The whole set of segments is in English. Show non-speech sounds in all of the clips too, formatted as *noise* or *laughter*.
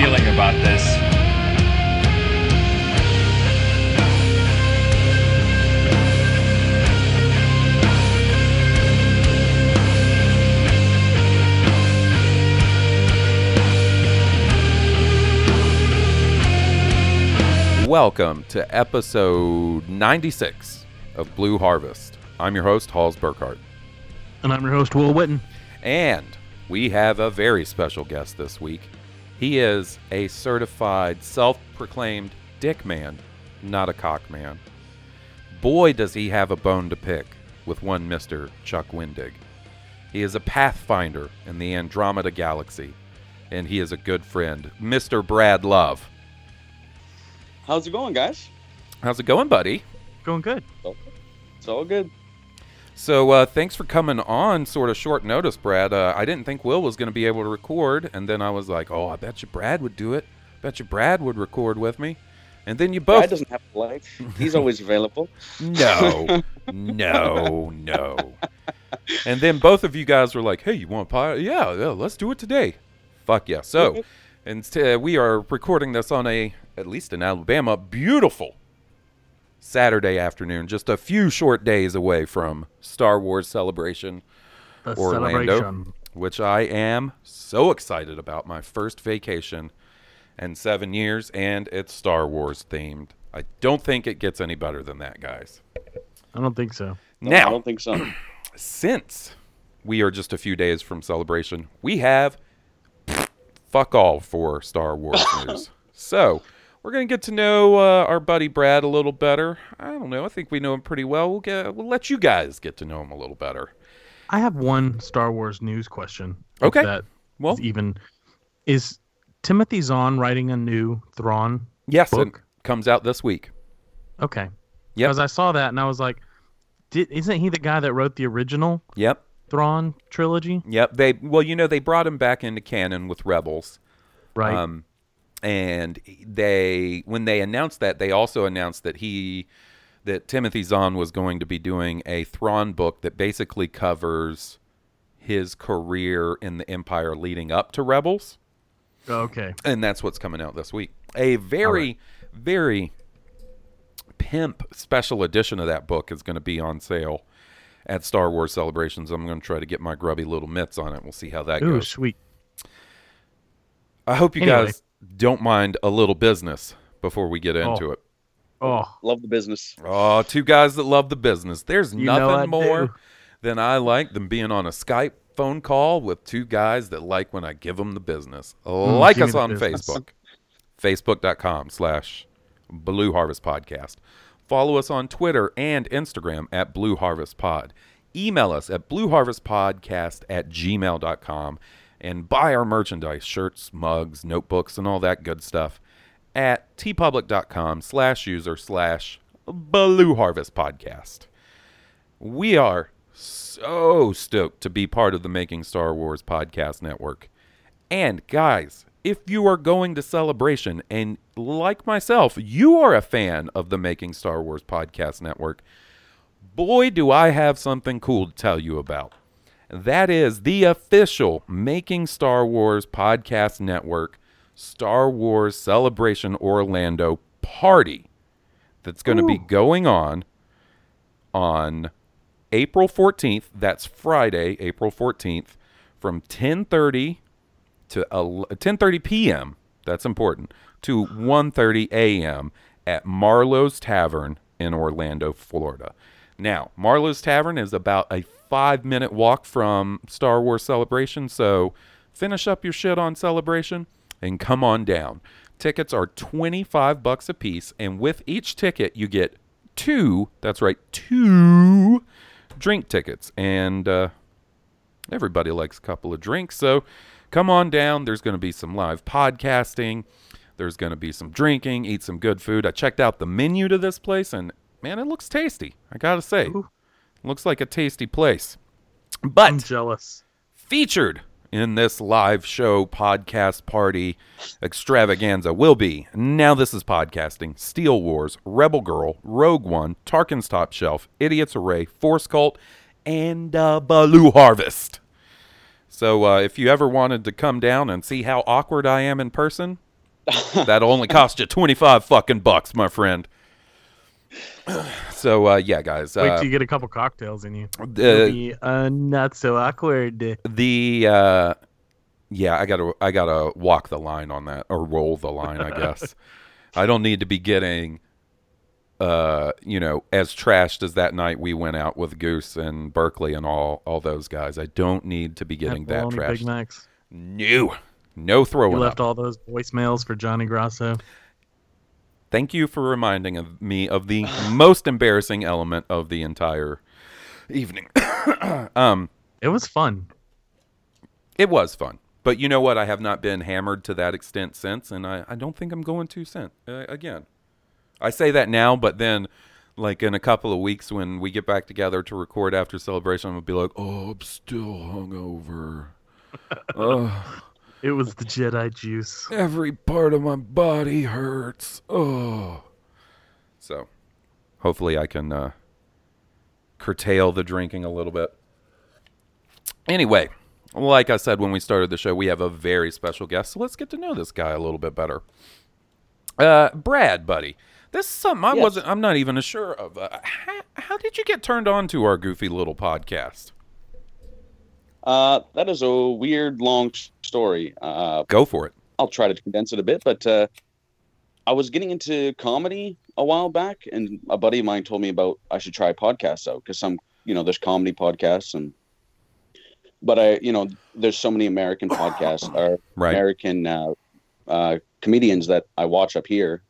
Feeling about this. Welcome to episode 96 of Blue Harvest. I'm your host, Halls Burkhart. And I'm your host, Will Witten. And we have a very special guest this week. He is a certified, self proclaimed dick man, not a cock man. Boy, does he have a bone to pick with one Mr. Chuck Wendig. He is a pathfinder in the Andromeda Galaxy, and he is a good friend, Mr. Brad Love. How's it going, guys? How's it going, buddy? Going good. It's all good. So uh, thanks for coming on sort of short notice, Brad. Uh, I didn't think Will was going to be able to record, and then I was like, oh, I bet you Brad would do it. Bet you Brad would record with me. And then you both. Brad doesn't have a life. He's always available. No, *laughs* no, no. And then both of you guys were like, hey, you want pie? Yeah, yeah, let's do it today. Fuck yeah. So, *laughs* and uh, we are recording this on a, at least in Alabama, beautiful Saturday afternoon, just a few short days away from Star Wars Celebration The Orlando, celebration. which I am so excited about. My first vacation in seven years, and it's Star Wars themed. I don't think it gets any better than that, guys. I don't think so. No, now, I don't think so. *clears throat* since we are just a few days from celebration, we have *clears throat* fuck all for Star Wars news. *laughs* So we're gonna get to know uh, our buddy Brad a little better. I don't know. I think we know him pretty well. We'll get we'll let you guys get to know him a little better. I have one Star Wars news question. Okay. That Well- is even is Timothy Zahn writing a new Thrawn? Yes, it Book? comes out this week. Okay. Yeah. Because I saw that and I was like, isn't he the guy that wrote the original Yep. Thrawn trilogy? Yep. They well, you know, they brought him back into canon with Rebels. Right. Um, and they when they announced that, they also announced that he that Timothy Zahn was going to be doing a Thrawn book that basically covers his career in the Empire leading up to Rebels, oh, okay. and that's what's coming out this week. A very, very pimp special edition of that book is going to be on sale at Star Wars Celebrations. I'm going to try to get my grubby little mitts on it. We'll see how that Ooh, goes. sweet. I hope you Anyway. guys don't mind a little business before we get into Oh. it. Oh, Love the business. Oh, two guys that love the business. There's You nothing more do. than I like than being on a Skype phone call with two guys that like when I give them the business. like Mm, give us on business. Facebook, facebook.com slash Blue Harvest Podcast. Follow us on Twitter and Instagram at Blue Harvest Pod. Email us at blueharvestpodcast at gmail.com and buy our merchandise, shirts, mugs, notebooks, and all that good stuff at teepublic.com slash user slash Blue Harvest Podcast. We are so stoked to be part of the Making Star Wars Podcast Network. And guys, if you are going to Celebration and like myself, you are a fan of the Making Star Wars Podcast Network, boy, do I have something cool to tell you about. That is the official Making Star Wars Podcast Network Star Wars Celebration Orlando party that's going to be going on on April 14th. That's Friday, April 14th, from 10:30 to 10:30 p.m. That's important to 1:30 a.m. at Marlow's Tavern in Orlando, Florida. Now, Marlow's Tavern is about a five minute walk from Star Wars Celebration, so finish up your shit on Celebration and come on down. Tickets are 25 bucks a piece, and with each ticket, you get two, that's right, two drink tickets. And uh, everybody likes a couple of drinks, so come on down. There's going to be some live podcasting. There's going to be some drinking, eat some good food. I checked out the menu to this place, and man, it looks tasty. I got to say, Ooh. looks like a tasty place. But I'm jealous. featured in this live show podcast party extravaganza will be now this is podcasting steele wars rebel girl rogue one tarkin's top shelf idiots array force cult and uh, baloo harvest so uh, if you ever wanted to come down and see how awkward i am in person *laughs* that'll only cost you 25 fucking bucks my friend so uh, yeah guys Wait uh, till you get a couple cocktails in you. be uh, not so awkward. the uh yeah i gotta i gotta walk the line on that or roll the line i guess *laughs* i don't need to be getting uh you know as trashed as that night we went out with goose and berkeley and all all those guys i don't need to be getting that Bologna trashed Big Macs. no no throwing You up. left all those voicemails for Johnny Grasso. Thank you for reminding of me of the *sighs* most embarrassing element of the entire evening *coughs* um It was fun. It was fun. But you know what? I have not been hammered to that extent since, and I, I don't think I'm going to since. Uh, again, I say that now, but then, like in a couple of weeks when we get back together to record after celebration, I'm gonna be like, oh, I'm still hungover. *laughs* oh, It was the Jedi juice. every part of my body hurts. Oh. So, hopefully, I can uh, curtail the drinking a little bit. Anyway, like I said when we started the show, we have a very special guest, so let's get to know this guy a little bit better. Uh, Brad, buddy, this is something I Yes. wasn't. I'm not even sure of. Uh, how, how did you get turned on to our goofy little podcast? Uh, that is a weird, long story. Uh, Go for it. I'll try to condense it a bit, but uh, I was getting into comedy a while back, and a buddy of mine told me about I should try podcasts out because some, you know, there's comedy podcasts, and but I, you know, there's so many American podcasts or *laughs* Right. American uh, uh, comedians that I watch up here.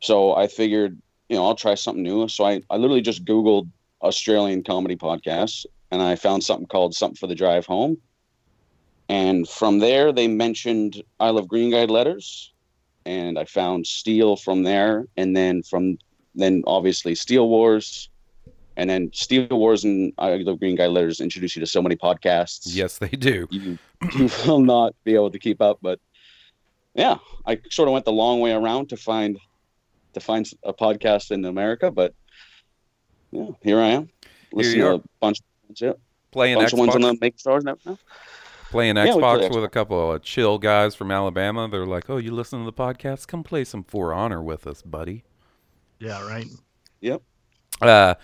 So I figured, you know, I'll try something new. So I, I literally just Googled Australian comedy podcasts, and I found something called Something for the Drive Home. And from there, they mentioned I Love Green Guide letters, and I found Steele from there, and then from then obviously Steele Wars, and then Steele Wars and I Love Green Guide letters introduce you to so many podcasts. Yes, they do. you you *laughs* will not be able to keep up, but yeah, I sort of went the long way around to find to find a podcast in America, but yeah, here I am. Listening to a bunch, yeah, Playing bunch of ones on Xbox, the make stars now. Now. playing Yeah, we play Xbox with a couple of chill guys from Alabama. They're like, "Oh, you listen to the podcast? Come play some For Honor with us, buddy." Yeah, right. Yep. Uh,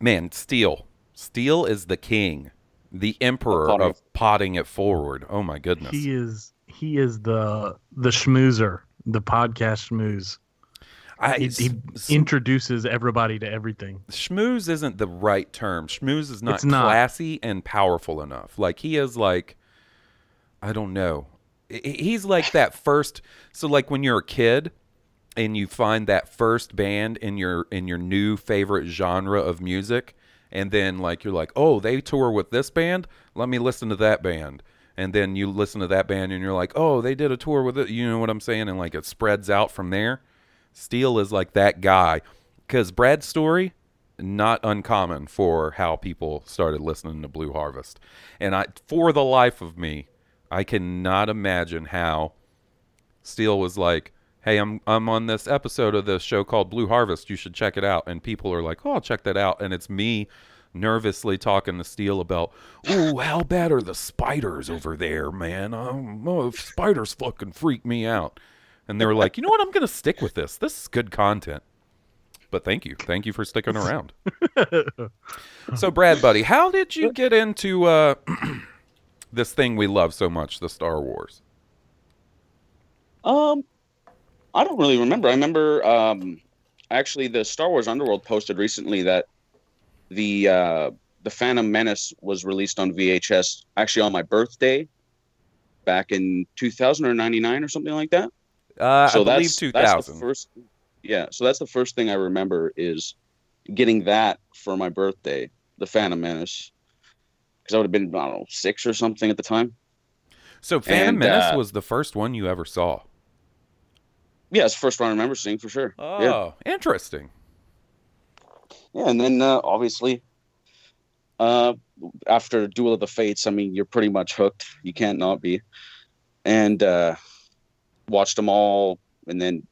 man, Steele. Steele is the king, the emperor potting of potting it forward. Oh my goodness. He is he is the the schmoozer, the podcast schmooze. I, He, he s- introduces everybody to everything. schmooze isn't the right term. Schmooze is not, It's not. classy and powerful enough. Like he is like I don't know. I- I- He's like that first so like when you're a kid and you find that first band in your in your new favorite genre of music and then like you're like, "Oh, they tour with this band? Let me listen to that band." And then you listen to that band and you're like, "Oh, they did a tour with it." You know what I'm saying? And like it spreads out from there. Steele is like that guy because Brad's story not uncommon for how people started listening to Blue Harvest, and I for the life of me, I cannot imagine how Steele was like, "Hey, I'm I'm on this episode of this show called Blue Harvest. You should check it out." And people are like, "Oh, I'll check that out." And it's me nervously talking to Steele about, "Ooh, how bad are the spiders over there, man? Um, oh, spiders fucking freak me out." And they were like, "You know what? I'm gonna stick with this. This is good content." But thank you, thank you for sticking around. *laughs* so, Brad, buddy, how did you get into uh, *clears throat* this thing we love so much, the Star Wars? Um, I don't really remember. I remember um, actually the Star Wars Underworld posted recently that the uh, the Phantom Menace was released on VHS actually on my birthday back in 2000 or 99 or something like that. Uh, so I believe that's, 2000. that's the first. Yeah, so that's the first thing I remember is getting that for my birthday, the Phantom Menace, because I would have been I don't know six or something at the time. so, Phantom and, Menace uh, was the first one you ever saw. Yeah, it's the first one I remember seeing for sure. Oh, Yeah. interesting. Yeah, and then uh, obviously, uh, after Duel of the Fates, I mean, you're pretty much hooked. You can't not be. And uh, watched them all, and then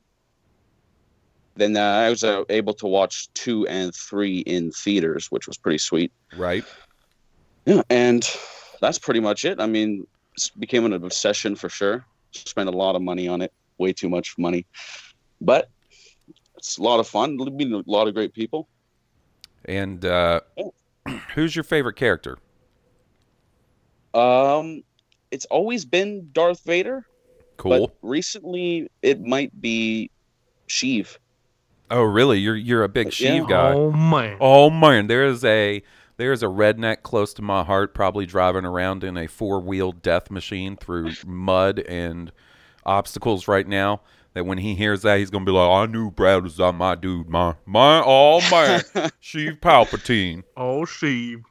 then uh, I was uh, able to watch two and three in theaters, which was pretty sweet. Right. Yeah, and that's pretty much it. I mean, it became an obsession for sure. Spent a lot of money on it, way too much money, but it's a lot of fun. Meeting a lot of great people. And uh, who's your favorite character? Um, it's always been Darth Vader, Cool. but recently it might be Sheev. oh, really? You're you're a big Yeah. Sheev guy. Oh man. Oh man, there is a there's a redneck close to my heart, probably driving around in a four wheeled death machine through mud and obstacles right now. That when he hears that, he's gonna be like, "I knew Brad was on my dude, my my oh man, *laughs* Sheev Palpatine." Oh Sheev.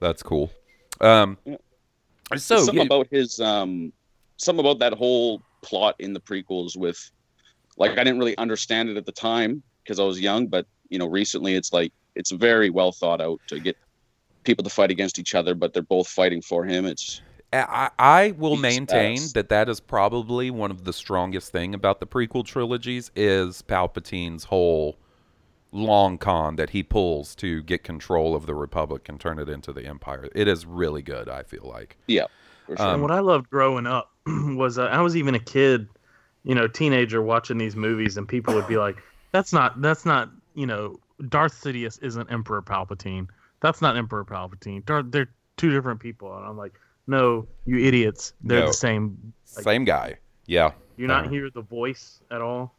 That's cool. Um, Yeah. so something yeah, about his um, something about that whole plot in the prequels with, like, I didn't really understand it at the time because I was young, but you know, recently it's like it's very well thought out to get people to fight against each other, but they're both fighting for him. It's I, I will maintain that that is probably one of the strongest thing about the prequel trilogies is Palpatine's whole long con that he pulls to get control of the Republic and turn it into the Empire. It is really good. I feel like. yeah, sure. Um, And what I loved growing up *clears throat* was uh, I was even a kid, you know, teenager watching these movies, and people would be like, "That's not, that's not, you know, Darth Sidious isn't Emperor Palpatine. That's not Emperor Palpatine. Darth, they're two different people." And I'm like, "No, you idiots. They're No. the same. Like, Same guy. Yeah. You not Uh, hear the voice at all."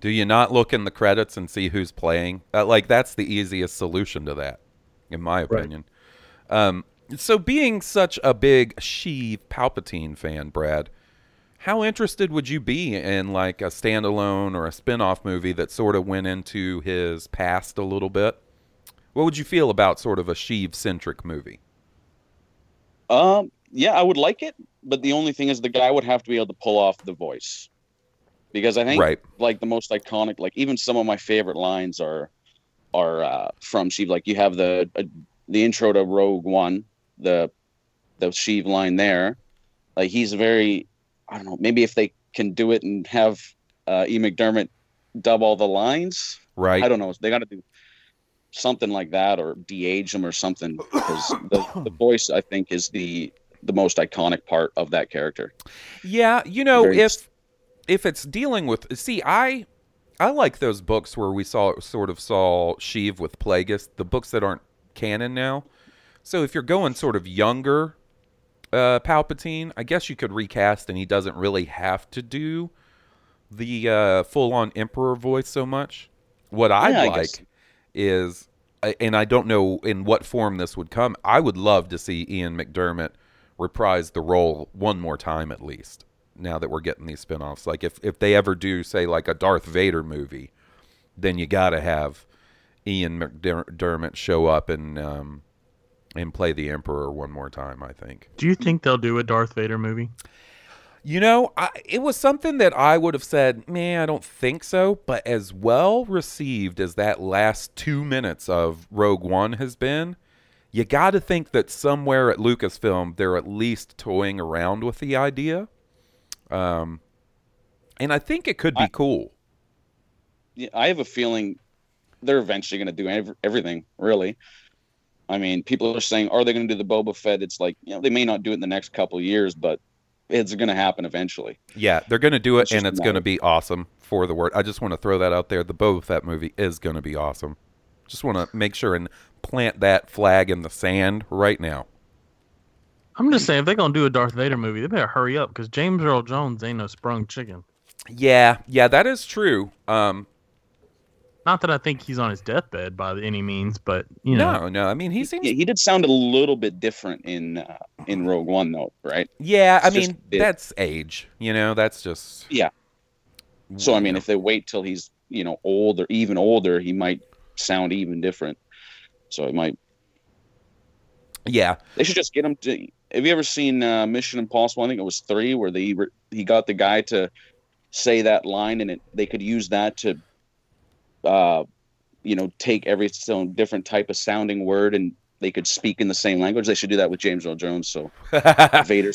Do you not look in the credits and see who's playing? Uh, like that's the easiest solution to that, in my Right. opinion. Um, so being such a big Sheev Palpatine fan, Brad, how interested would you be in like a standalone or a spin-off movie that sort of went into his past a little bit? What would you feel about sort of a Sheev centric movie? Um, yeah, I would like it, but the only thing is the guy would have to be able to pull off the voice, because I think Right. like the most iconic, like even some of my favorite lines are are uh, from Sheev. Like you have the uh, the intro to Rogue One, the the Sheev line there. Like he's very, I don't know, maybe if they can do it and have uh, E. McDermott dub all the lines, Right. I don't know. They got to do something like that or de-age them or something because the, the voice I think is the the most iconic part of that character. Yeah, you know, Very if if it's dealing with see, I I like those books where we saw sort of saw Sheev with Plagueis, the books that aren't canon now. So if you're going sort of younger uh Palpatine, I guess you could recast and he doesn't really have to do the uh full on emperor voice so much. What I'd Yeah, I like is and I don't know in what form this would come. I would love to see Ian McDiarmid reprise the role one more time at least. Now that we're getting these spin-offs, like if if they ever do say like a Darth Vader movie, then you got to have Ian McDiarmid show up and um and play the Emperor one more time, I think. Do you think they'll do a Darth Vader movie? You know, I, it was something that I would have said, man, I don't think so. But as well received as that last two minutes of Rogue One has been, you got to think that somewhere at Lucasfilm they're at least toying around with the idea. Um, and I think it could be I- cool. Yeah, I have a feeling they're eventually going to do ev- everything really. I mean, people are saying, are they going to do the Boba Fett? It's like, you know, they may not do it in the next couple of years, but it's going to happen eventually. Yeah, they're going to do it, It's and it's going to be awesome for the word. I just want to throw that out there. The Boba Fett movie is going to be awesome. Just want to make sure and plant that flag in the sand right now. I'm just saying, if they're gonna do a Darth Vader movie, they better hurry up because James Earl Jones ain't no sprung chicken. Yeah, yeah, that is true. Um, Not that I think he's on his deathbed by any means, but you know, no, no. I mean, he seems. Yeah, he did sound a little bit different in uh, in Rogue One, though, right? Yeah, I It's just mean, a bit- that's age. You know, that's just. Yeah. So I mean, if they wait till he's you know old or even older, he might sound even different. So it might. yeah, They should just get him to. Have you ever seen uh, Mission Impossible? I think it was three, where they re- he got the guy to say that line, and it they could use that to, uh, you know, take every so different type of sounding word, and they could speak in the same language. They should do that with James Earl Jones, so *laughs* Vader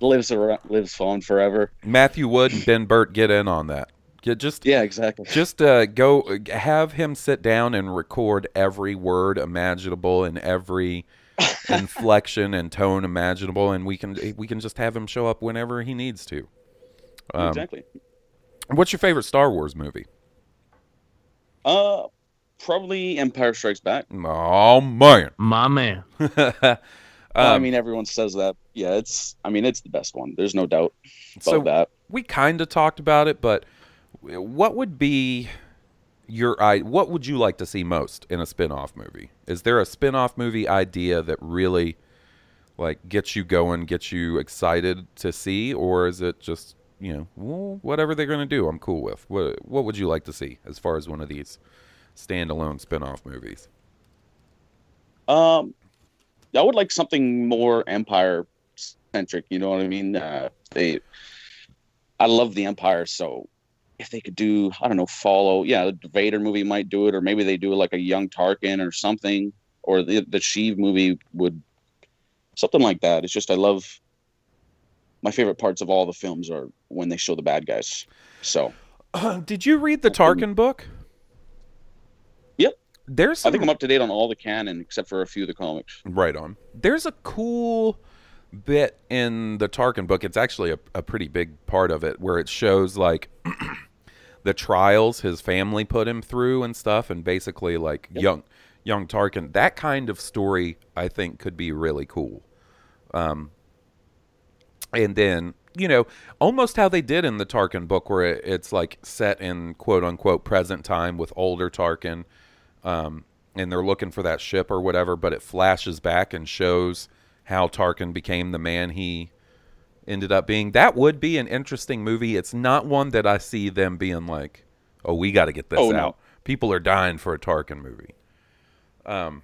lives around, lives on forever. Matthew Wood and Ben Burtt get in on that. Get just Yeah, exactly. just uh, go have him sit down and record every word imaginable and every *laughs* inflection and tone imaginable, and we can we can just have him show up whenever he needs to. Um, exactly. What's your favorite Star Wars movie? Uh, probably Empire Strikes Back. Oh man, my man. *laughs* I Um, mean, everyone says that. Yeah, it's. I mean, it's the best one. There's no doubt about so that. we kind of talked about it, but what would be your i? What would you like to see most in a spin-off movie? Is there a spin-off movie idea that really like gets you going, gets you excited to see, or is it just you know whatever they're going to do? I'm cool with. What What would you like to see as far as one of these standalone spin-off movies? Um, I would like something more Empire centric. You know what I mean? Uh, they, I love the Empire, so if they could do, I don't know, follow. Yeah, the Vader movie might do it, or maybe they do like a young Tarkin or something, or the the Sheev movie would something like that. It's just I love. My favorite parts of all the films are when they show the bad guys. So *clears throat* Did you read the Tarkin book? Yep. There's I think I'm up to date on all the canon except for a few of the comics. Right on. There's a cool bit in the Tarkin book. It's actually a, a pretty big part of it where it shows like *clears throat* the trials his family put him through and stuff, and basically like young young Tarkin. That kind of story I think could be really cool. Um, and then you know almost how they did in the Tarkin book, where it, it's like set in quote unquote present time with older Tarkin um, and they're looking for that ship or whatever, but it flashes back and shows how Tarkin became the man he ended up being. That would be an interesting movie. It's not one that I see them being like, "Oh, we got to get this Oh, no. out." People are dying for a Tarkin movie. Um.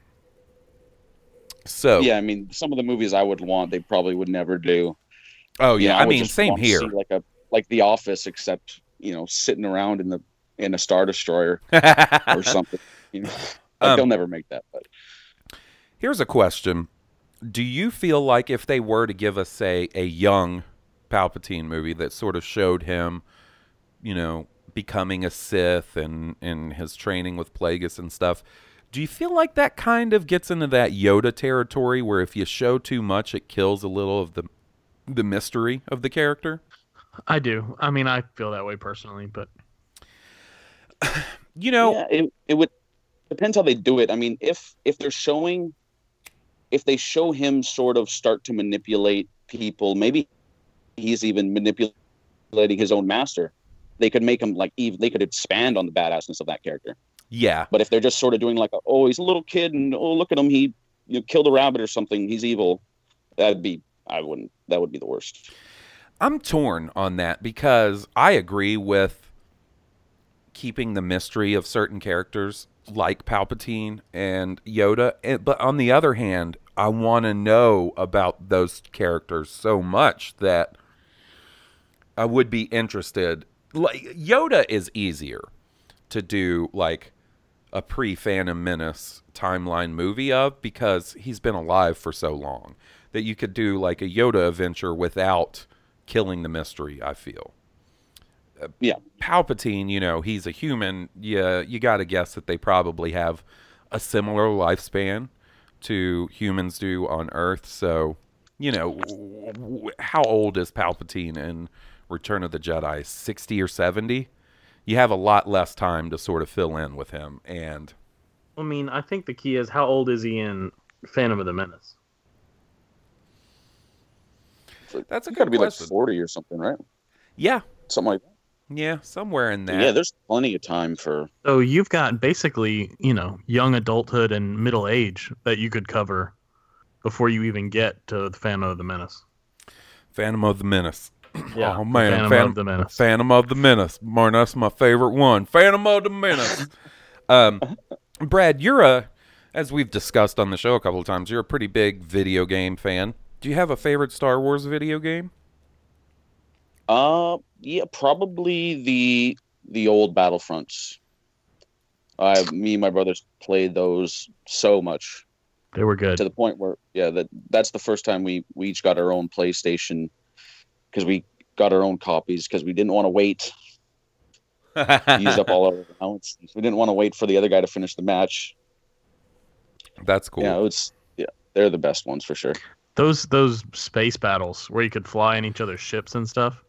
So Yeah, I mean, some of the movies I would want, they probably would never do. Oh You yeah, know, I would mean same here. like a like The Office, except you know, sitting around in the in a Star Destroyer *laughs* or something. You know, *laughs* like Um, they'll never make that. But Here's a question: Do you feel like if they were to give us, say, a young Palpatine movie that sort of showed him, you know, becoming a Sith and and his training with Plagueis and stuff, do you feel like that kind of gets into that Yoda territory where if you show too much, it kills a little of the the mystery of the character? I do. I mean, I feel that way personally, but *sighs* You know, yeah, it it would depends how they do it. I mean, if if they're showing, if they show him sort of start to manipulate people, maybe he's even manipulating his own master. They could make him like even they could expand on the badassness of that character. yeah, But if they're just sort of doing like, a, oh, he's a little kid, and oh, look at him, he you know, killed a rabbit or something, he's evil. That'd be I wouldn't. That would be the worst. I'm torn on that because I agree with keeping the mystery of certain characters like Palpatine and Yoda, eh, but on the other hand, I want to know about those characters so much that I would be interested. Like Yoda is easier to do like a pre Phantom Menace timeline movie of because he's been alive for so long that you could do like a Yoda adventure without killing the mystery. I feel. Uh, yeah. Palpatine, you know, he's a human. Yeah, you got to guess that they probably have a similar lifespan to humans do on Earth. So, you know, w- w- how old is Palpatine in Return of the Jedi? 60 or 70? You have a lot less time to sort of fill in with him. And I mean, I think the key is how old is he in Phantom of the Menace? That's a It's got to good be like 40 or something, right? yeah, Something like that. yeah, somewhere in there. Yeah, there's plenty of time for. So you've got basically, you know, young adulthood and middle age that you could cover before you even get to the Phantom of the Menace. Phantom of the Menace. *clears throat* Yeah, oh the man, Phantom Phantom of the Menace. Phantom of the Menace. Man, that's my favorite one. Phantom of the Menace. *laughs* um, Brad, you're a, as we've discussed on the show a couple of times, you're a pretty big video game fan. Do you have a favorite Star Wars video game? Uh, yeah, probably the the old Battlefronts. I, me and my brothers played those so much They were good. to the point where, yeah, that that's the first time we we each got our own PlayStation because we got our own copies because we didn't want to wait use up *laughs* all our accounts. We didn't want to wait for the other guy to finish the match. That's cool. Yeah, it's yeah, they're the best ones for sure. Those those space battles where you could fly in each other's ships and stuff.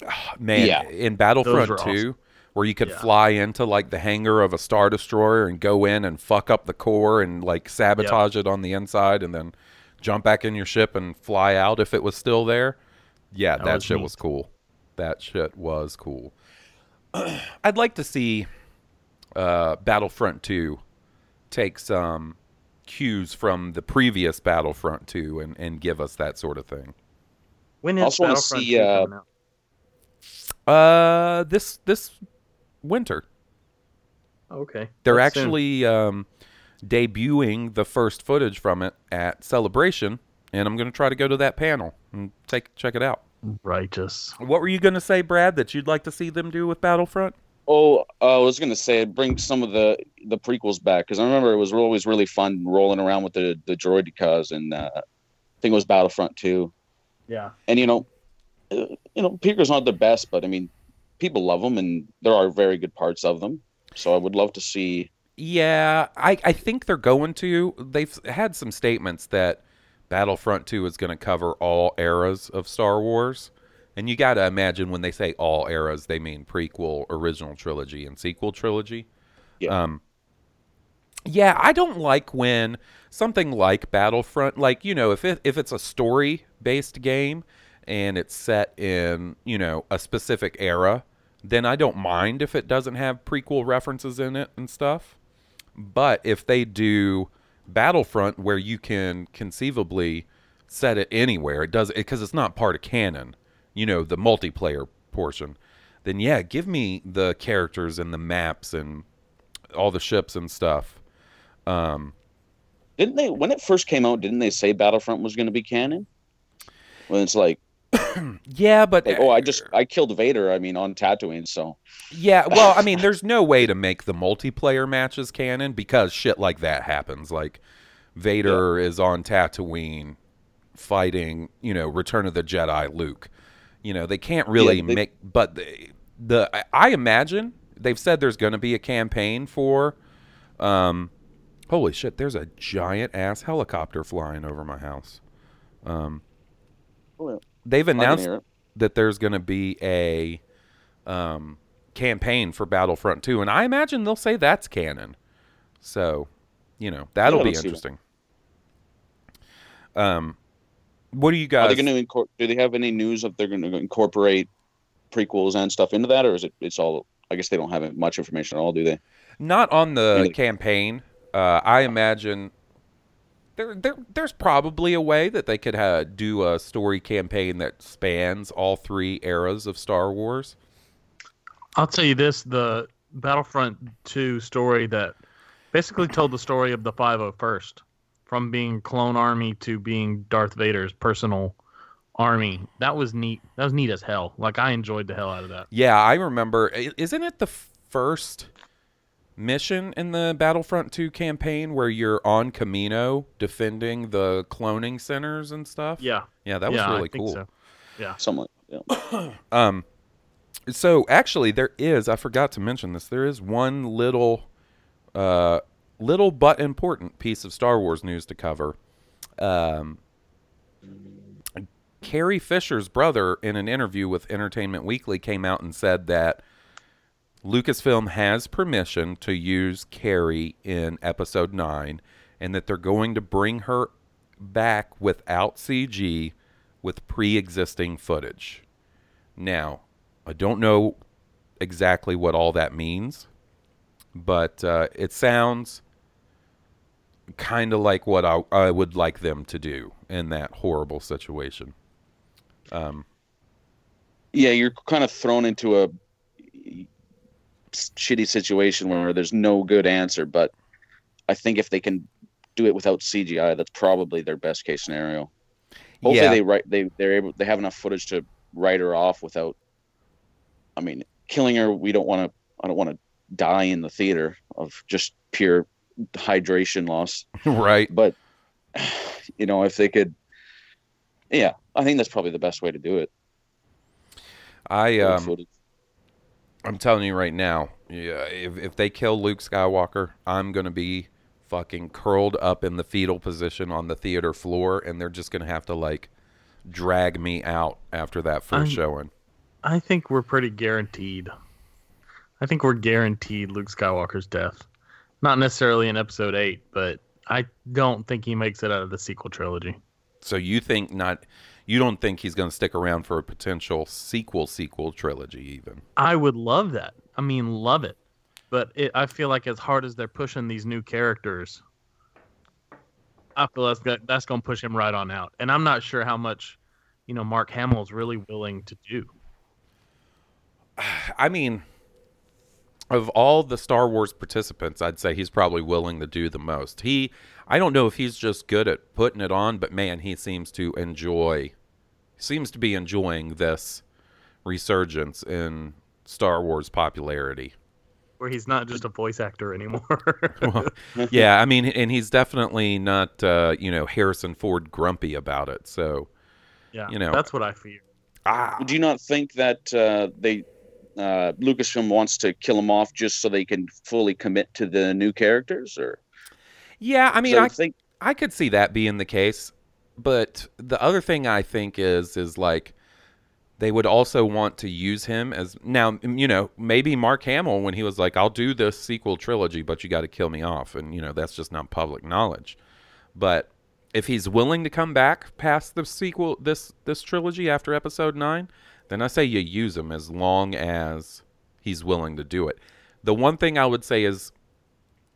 *sighs* Man, Yeah. in Battlefront were 2, awesome. where you could Yeah. fly into like the hangar of a Star Destroyer and go in and fuck up the core and like sabotage it on the inside and then jump back in your ship and fly out if it was still there. Yeah, that, That was shit neat. was cool. That shit was cool. *clears throat* I'd like to see uh, Battlefront 2 take some cues from the previous Battlefront 2 and, and give us that sort of thing. When is Also Battlefront see, 2 uh, coming out? Uh, this this winter. Okay. They're That's actually um, debuting the first footage from it at Celebration, and I'm going to try to go to that panel and take check it out. righteous. What were you going to say, Brad? That you'd like to see them do with Battlefront? Oh, uh, I was gonna say bring some of the the prequels back because I remember it was always really fun rolling around with the the droidekas and uh, I think it was Battlefront too. Yeah. And you know, uh, you know, Peter's not the best, but I mean, people love them and there are very good parts of them. So I would love to see. Yeah, I, I think they're going to. They've had some statements that Battlefront 2 is going to cover all eras of Star Wars. And you got to imagine when they say all eras, they mean prequel, original trilogy, and sequel trilogy. Yeah. Um, yeah, I don't like when something like Battlefront, like you know, if it, if it's a story based game and it's set in you know a specific era, then I don't mind if it doesn't have prequel references in it and stuff. But if they do Battlefront, where you can conceivably set it anywhere, it does because it's not part of canon, you know, the multiplayer portion. Then yeah, give me the characters and the maps and all the ships and stuff. Um, Didn't they when it first came out? Didn't they say Battlefront was going to be canon? When it's like, *clears throat* yeah, but like, oh, I just I killed Vader. I mean, on Tatooine. So Yeah, well, I mean, *laughs* there's no way to make the multiplayer matches canon because shit like that happens. Like Vader is on Tatooine fighting, you know, Return of the Jedi Luke. You know, they can't really Yeah, they- make but the, the I- imagine they've said there's going to be a campaign for um holy shit, there's a giant ass helicopter flying over my house. Um Oh, yeah. they've announced that there's going to be a um, campaign for Battlefront 2, and I imagine they'll say that's canon. So, you know, that'll Yeah, be let's that. interesting. Um, what do you guys? Are they going to incor- do they have any news of they're going to incorporate prequels and stuff into that, or is it it's all? I guess they don't have much information at all, do they? Not on the Really? campaign. Uh, I imagine there, there, there's probably a way that they could uh, do a story campaign that spans all three eras of Star Wars. I'll tell you this: the Battlefront 2 story that basically told the story of the 501st, from being clone army to being Darth Vader's personal army. That was neat. That was neat as hell. Like I enjoyed the hell out of that. Yeah, I remember. Isn't it the first mission in the Battlefront 2 campaign where you're on Kamino defending the cloning centers and stuff? Yeah. Yeah, that was yeah, really I think cool. So. Yeah. Something like yeah. *coughs* Um, so actually, there is. I forgot to mention this. There is one little uh little but important piece of Star Wars news to cover. Um, Carrie Fisher's brother, in an interview with Entertainment Weekly, came out and said that Lucasfilm has permission to use Carrie in Episode 9 and that they're going to bring her back without CG with pre existing footage. Now, I don't know exactly what all that means, but uh, it sounds kind of like what I, I would like them to do in that horrible situation. Um, Yeah, you're kind of thrown into a shitty situation where there's no good answer. But I think if they can do it without CGI, that's probably their best case scenario. Hopefully Yeah. they write they they're able they have enough footage to write her off without. I mean, killing her. We don't want to. I don't want to die in the theater of just pure hydration loss. *laughs* right. But you know, if they could, yeah, I think that's probably the best way to do it. I um. I'm telling you right now, yeah, if if they kill Luke Skywalker, I'm gonna be fucking curled up in the fetal position on the theater floor, and they're just gonna have to like drag me out after that 1st I'm- showing. I think we're pretty guaranteed. I think we're guaranteed Luke Skywalker's death. Not necessarily in episode 8, but I don't think he makes it out of the sequel trilogy. So you think not? You don't think he's gonna stick around for a potential sequel sequel trilogy even? I would love that. I mean, love it. But it, I feel like as hard as they're pushing these new characters, I feel that's go- that's going to push him right on out. And I'm not sure how much, you know, Mark Hamill is really willing to do. *sighs* I mean, of all the Star Wars participants, I'd say he's probably willing to do the most. He, I don't know if he's just good at putting it on, but man, he seems to enjoy, seems to be enjoying this resurgence in Star Wars popularity. Where he's not just a voice actor anymore. *laughs* Well, yeah, I mean, and he's definitely not, uh, you know, Harrison Ford grumpy about it. So, yeah, you know. that's what I fear. ah, Do you not think that uh, they uh, Lucasfilm wants to kill him off just so they can fully commit to the new characters, or? Yeah, I mean, So I, think I could see that being the case, but the other thing I think is is like they would also want to use him as now you know maybe Mark Hamill when he was like I'll do this sequel trilogy but you got to kill me off and you know that's just not public knowledge. But if he's willing to come back past the sequel this this trilogy after episode 9 then I say you use him as long as he's willing to do it the one thing I would say is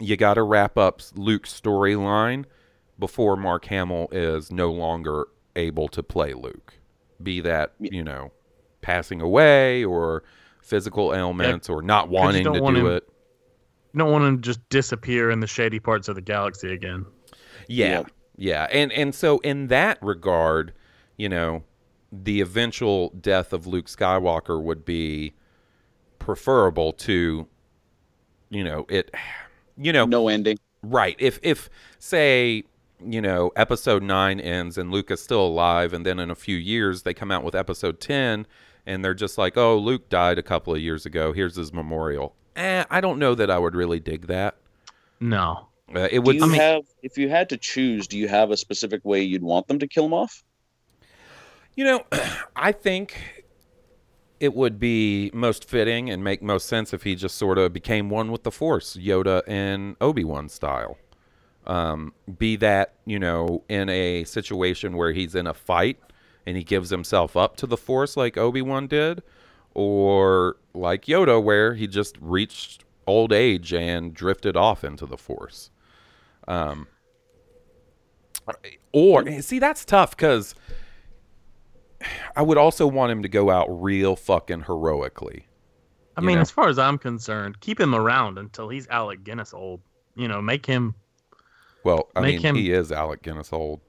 you got to wrap up Luke's storyline before Mark Hamill is no longer able to play Luke. Be that, you know, passing away or physical ailments or not wanting to want do him- it. You don't want him to just disappear in the shady parts of the galaxy again. Yeah. Yeah. Yeah, and and so in that regard, you know, the eventual death of Luke Skywalker would be preferable to you know, it you know, no ending. Right. If if say you know episode nine ends and Luke is still alive, and then in a few years they come out with episode ten, and they're just like, oh, Luke died a couple of years ago. Here's his memorial. Eh, I don't know that I would really dig that. No. Uh, it Do would. you have, if you had to choose, do you have a specific way you'd want them to kill him off? You know, *clears throat* I think it would be most fitting and make most sense if he just sort of became one with the Force, Yoda and Obi Wan style. Um, be that you know in a situation where he's in a fight and he gives himself up to the Force like Obi Wan did, or like Yoda where he just reached old age and drifted off into the Force. Um, or see that's tough because I would also want him to go out real fucking heroically. I mean, know? as far as I'm concerned, keep him around until he's Alec Guinness old. You know, make him. Well, I Make mean, him- he is Alec Guinness old.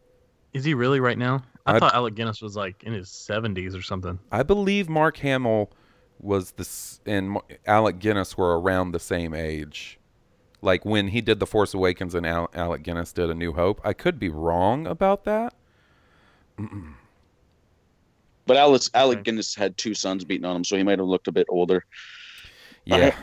Is he really right now? I, I- thought Alec Guinness was like in his 70s or something. I believe Mark Hamill was this and Alec Guinness were around the same age. Like when he did The Force Awakens and Al- Alec Guinness did A New Hope. I could be wrong about that. *clears throat* But Alex, Alec Okay. Guinness had two suns beating on him, so he might have looked a bit older. Yeah.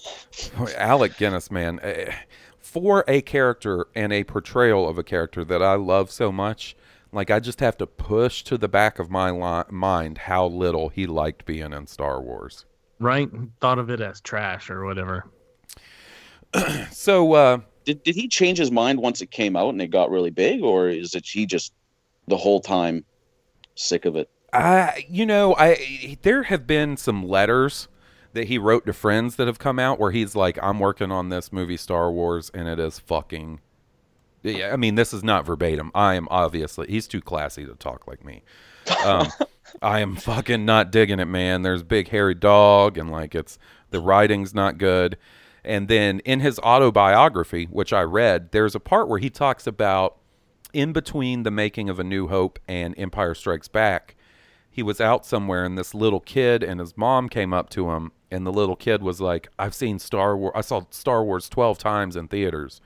*laughs* Alec Guinness, man. eh, for a character and a portrayal of a character that I love so much, like I just have to push to the back of my li- mind how little he liked being in Star Wars. Right? Thought of it as trash or whatever. *clears throat* So, uh, Did did he change his mind once it came out and it got really big, or is it he just the whole time sick of it? I, you know, I there have been some letters that he wrote to friends that have come out where he's like, "I'm working on this movie Star Wars, and it is fucking." Yeah, I mean, this is not verbatim. I am obviously he's too classy to talk like me. Um, *laughs* I am fucking not digging it, man. There's big hairy dog, and like it's the writing's not good. And then in his autobiography, which I read, there's a part where he talks about in between the making of A New Hope and Empire Strikes Back, he was out somewhere and this little kid and his mom came up to him and the little kid was like, "I've seen Star Wars. I saw Star Wars 12 times in theaters."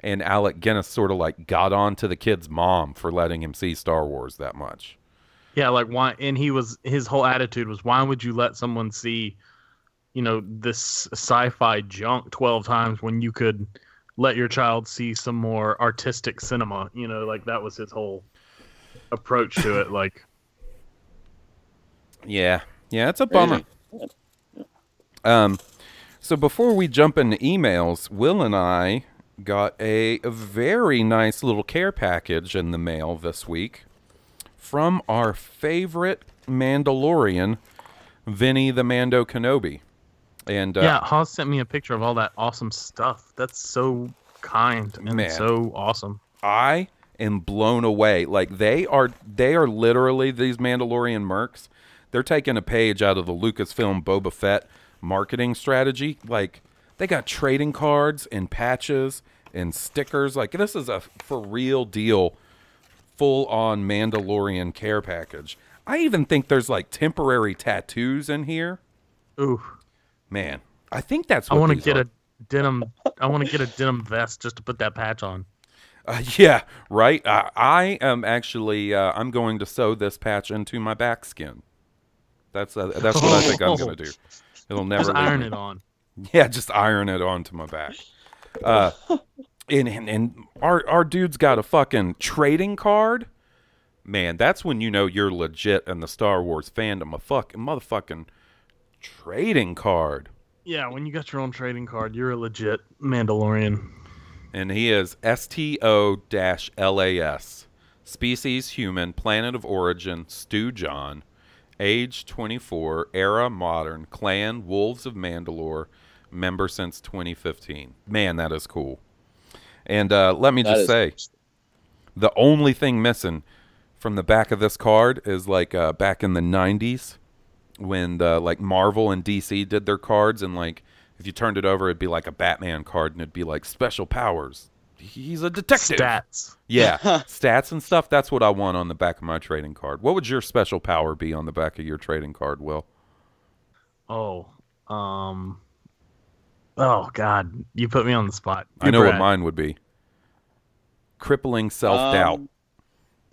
And Alec Guinness sort of like got on to the kid's mom for letting him see Star Wars that much. Yeah, like why? And he was his whole attitude was, why would you let someone see, you know, this sci-fi junk twelve times when you could let your child see some more artistic cinema? You know, like that was his whole approach to it. Like, *laughs* Yeah. Yeah, it's a bummer. Um, so before we jump into emails, Will and I got a, a very nice little care package in the mail this week from our favorite Mandalorian, Vinny the Mando Kenobi. And uh, yeah, Haas sent me a picture of all that awesome stuff. That's so kind and Man. so awesome. I am blown away. Like they are they are literally these Mandalorian mercs. They're taking a page out of the Lucasfilm Boba Fett marketing strategy. Like they got trading cards and patches and stickers. Like this is a for real deal full on Mandalorian care package. I even think there's like temporary tattoos in here. Ooh, Man, I think that's I want to get are. a denim. I want to get a denim vest just to put that patch on. Uh, yeah, right. Uh, I am actually. Uh, I'm going to sew this patch into my back skin. That's uh, that's what I think I'm going to do. *laughs* It'll never Just iron me. it on. Yeah, just iron it onto my back. Uh, and, and and our our dude's got a fucking trading card. Man, that's when you know you're legit in the Star Wars fandom. A fucking motherfucking trading card. Yeah, when you got your own trading card, you're a legit Mandalorian. and he is STO-LAS. Species human, planet of origin, Stewjon, age 24, era modern, clan Wolves of Mandalore, member since 2015. Man, that is cool. And uh, let me That just say, the only thing missing from the back of this card is like uh, back in the 90s when the, like Marvel and DC did their cards and like if you turned it over it'd be like a Batman card and it'd be like special powers. He's a detective. Stats. Yeah, *laughs* stats and stuff. That's what I want on the back of my trading card. What would your special power be on the back of your trading card, Will? Oh, um, oh God, you put me on the spot. I You know what mine would be. Crippling self doubt. Um,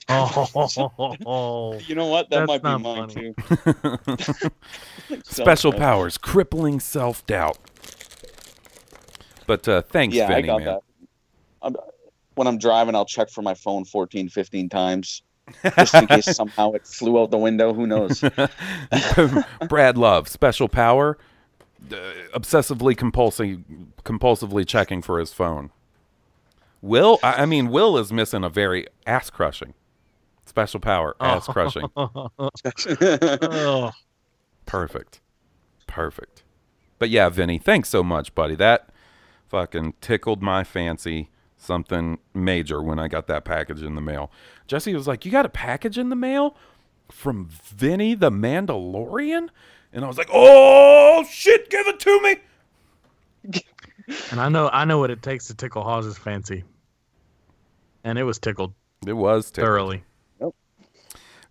Oh, *laughs* You know what? That might be mine funny. too. *laughs* *laughs* Special powers, crippling self doubt. But uh, thanks, Yeah, Vinny, I got man. that. I'm, when I'm driving, I'll check for my phone 14, 15 times, just in case somehow it flew out the window. Who knows? Brad Love, special power, uh, obsessively compulsive, compulsively checking for his phone. Will, I, I mean, Will is missing a very ass crushing special power, ass *laughs* crushing. Perfect, perfect. But yeah, Vinny, thanks so much, buddy. That fucking tickled my fancy. Something major when I got that package in the mail. Jesse was like, "You got a package in the mail from Vinny the Mandalorian?" And I was like, "Oh shit, give it to me!" and I know, I know what it takes to tickle Hawes's fancy, and it was tickled It was tickled. thoroughly.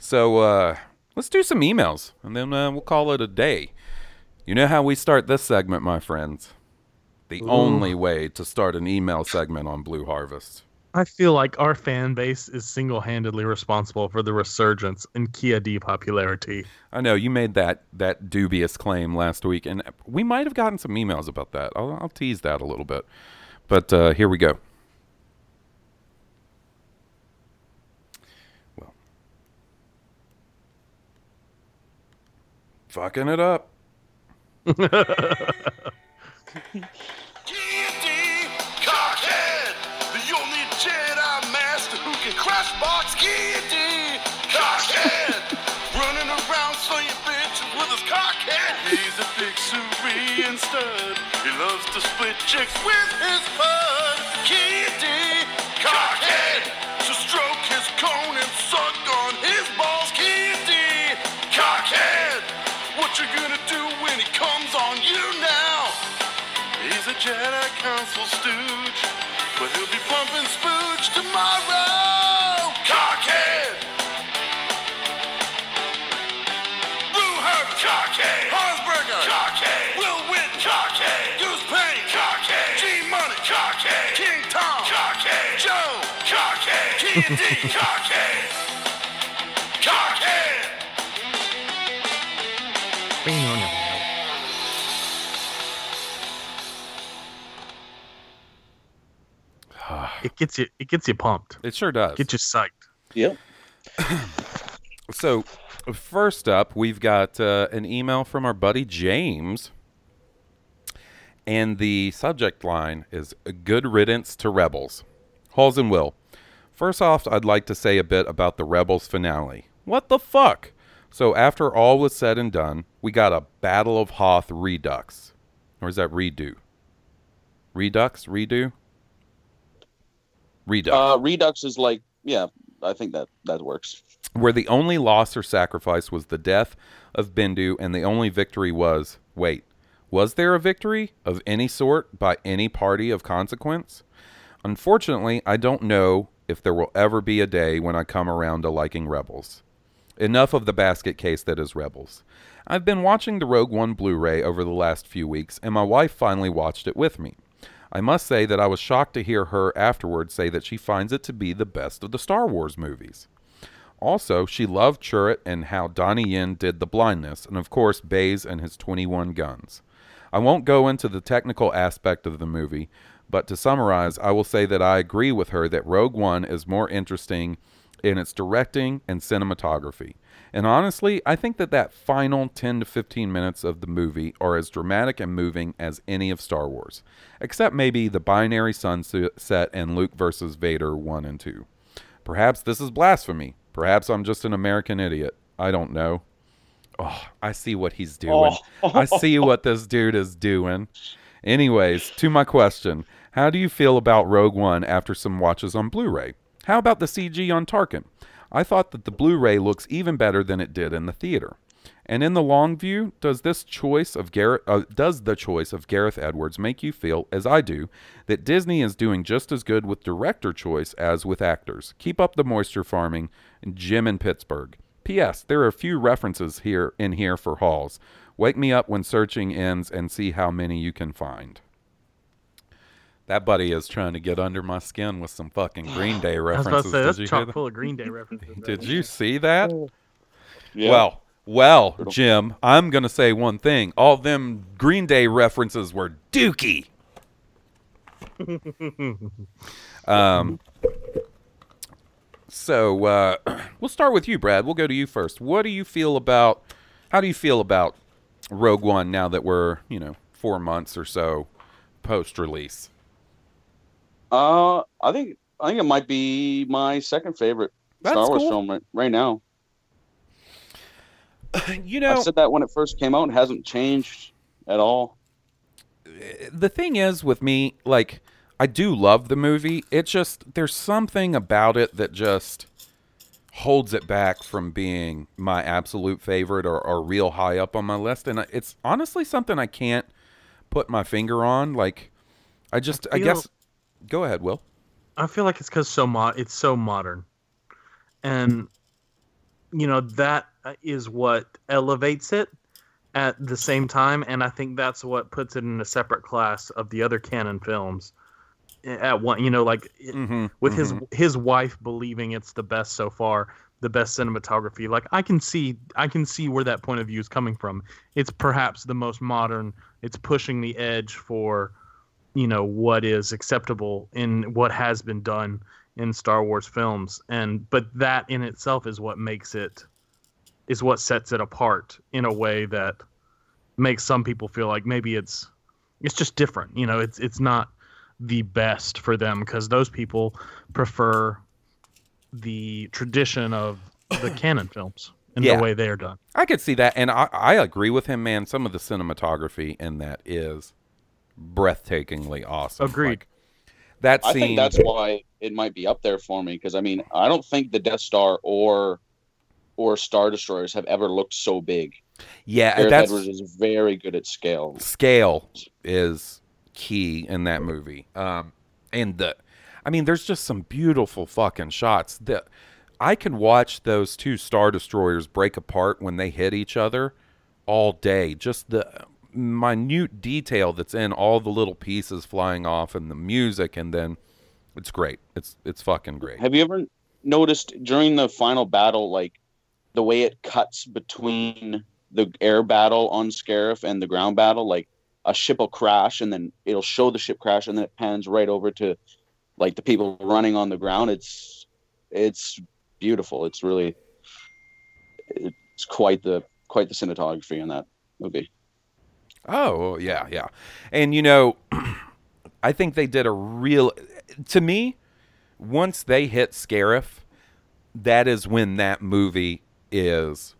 So uh, let's do some emails, and then uh, we'll call it a day. You know how we start this segment, my friends? The only way to start an email segment on Blue Harvest. I feel like our fan base is single-handedly responsible for the resurgence in Ki-Adi popularity. I know you made that that dubious claim last week, and we might have gotten some emails about that. I'll, I'll tease that a little bit. But uh, here we go. Well, fucking it up. Deity, cockhead, the only Jedi master who can crush box Deity, cockhead, running around slaying bitches with his cockhead. He's a *laughs* big Syrian stud. He loves to split chicks with his bud. Cockhead! Key D, Cockhead! Cockhead! it gets you. It gets you pumped. It sure does. Get you psyched. Yep. *coughs* So, first up, we've got uh, an email from our buddy James. And the subject line is Good Riddance to Rebels. Halls and Will. First off, I'd like to say a bit about the Rebels finale. What the fuck? So, after all was said and done, we got a Battle of Hoth redux. Or is that redo? Redux? Redo? Redux. Uh, Redux is like, yeah, I think that that works. where the only loss or sacrifice was the death of Bendu, and the only victory was wait, was there a victory of any sort by any party of consequence? Unfortunately, I don't know if there will ever be a day when I come around to liking Rebels. Enough of the basket case that is Rebels. I've been watching the Rogue One Blu ray over the last few weeks, and my wife finally watched it with me. I must say that I was shocked to hear her afterwards say that she finds it to be the best of the Star Wars movies. Also, she loved Chirrut and how Donnie Yen did the blindness, and of course, Baze and his 21 guns. I won't go into the technical aspect of the movie, but to summarize, I will say that I agree with her that Rogue One is more interesting in its directing and cinematography. And honestly, I think that that final 10 to 15 minutes of the movie are as dramatic and moving as any of Star Wars, except maybe the binary sunset and Luke versus Vader 1 and 2. Perhaps this is blasphemy. Perhaps I'm just an American idiot. I don't know. Oh, I see what he's doing. Oh. I see what this dude is doing. Anyways, to my question How do you feel about Rogue One after some watches on Blu ray? How about the CG on Tarkin? I thought that the Blu ray looks even better than it did in the theater. And in the long view, does this choice of Gareth uh, does the choice of Gareth Edwards make you feel, as I do, that Disney is doing just as good with director choice as with actors? Keep up the moisture farming, Jim in Pittsburgh. P.S. There are a few references here in here for Halls. Wake me up when searching ends and see how many you can find. That buddy is trying to get under my skin with some fucking Green Day *sighs* I was references. about to say Did that's you chock full of Green Day references. Did you see that? Yeah. Well, well, Jim, I'm gonna say one thing. All them Green Day references were dookie. *laughs* um. So uh, *clears throat* we'll start with you, Brad. We'll go to you first. What do you feel about? How do you feel about Rogue One now that we're you know four months or so post release? Uh, I think I think it might be my second favorite That's Star Wars cool. film right, right now. *laughs* You know, I said that when it first came out, it hasn't changed at all. the thing is with me, like, I do love the movie. It's just there's something about it that just holds it back from being my absolute favorite or, or real high up on my list. And it's honestly something I can't put my finger on. Like, I just, I, feel- guess, go ahead, Will. I feel like it's because so mo- it's so modern, and you know that is what elevates it at the same time, and I think that's what puts it in a separate class of the other canon films. At one, you know, like Mm-hmm, with his his wife believing it's the best so far, the best cinematography. Like I can see, I can see where that point of view is coming from. It's perhaps the most modern. It's pushing the edge for you know what is acceptable in what has been done in Star Wars films and but that in itself is what makes it is what sets it apart in a way that makes some people feel like maybe it's it's just different you know it's it's not the best for them because those people prefer the tradition of the *coughs* canon films and Yeah. the way they are done I could see that, and I, I agree with him, man. Some of the cinematography in that is breathtakingly awesome. Agreed. Like, that I think that's why it might be up there for me because I mean I don't think the Death Star or or Star Destroyers have ever looked so big. yeah, Gareth that's Edwards is very good at scale. scale is key in that movie. Um, and the, I mean, there's just some beautiful fucking shots that I can watch those two star destroyers break apart when they hit each other all day. Just the minute detail that's in all the little pieces flying off and the music, and then it's great. It's it's fucking great. Have you ever noticed during the final battle, like the way it cuts between the air battle on Scarif and the ground battle? Like a ship will crash, and then it'll show the ship crash, and then it pans right over to like the people running on the ground. It's it's beautiful. It's really it's quite the quite the cinematography in that movie. Oh, yeah, yeah. And you know, *clears throat* I think they did a real to me, once they hit Scarif, that is when that movie is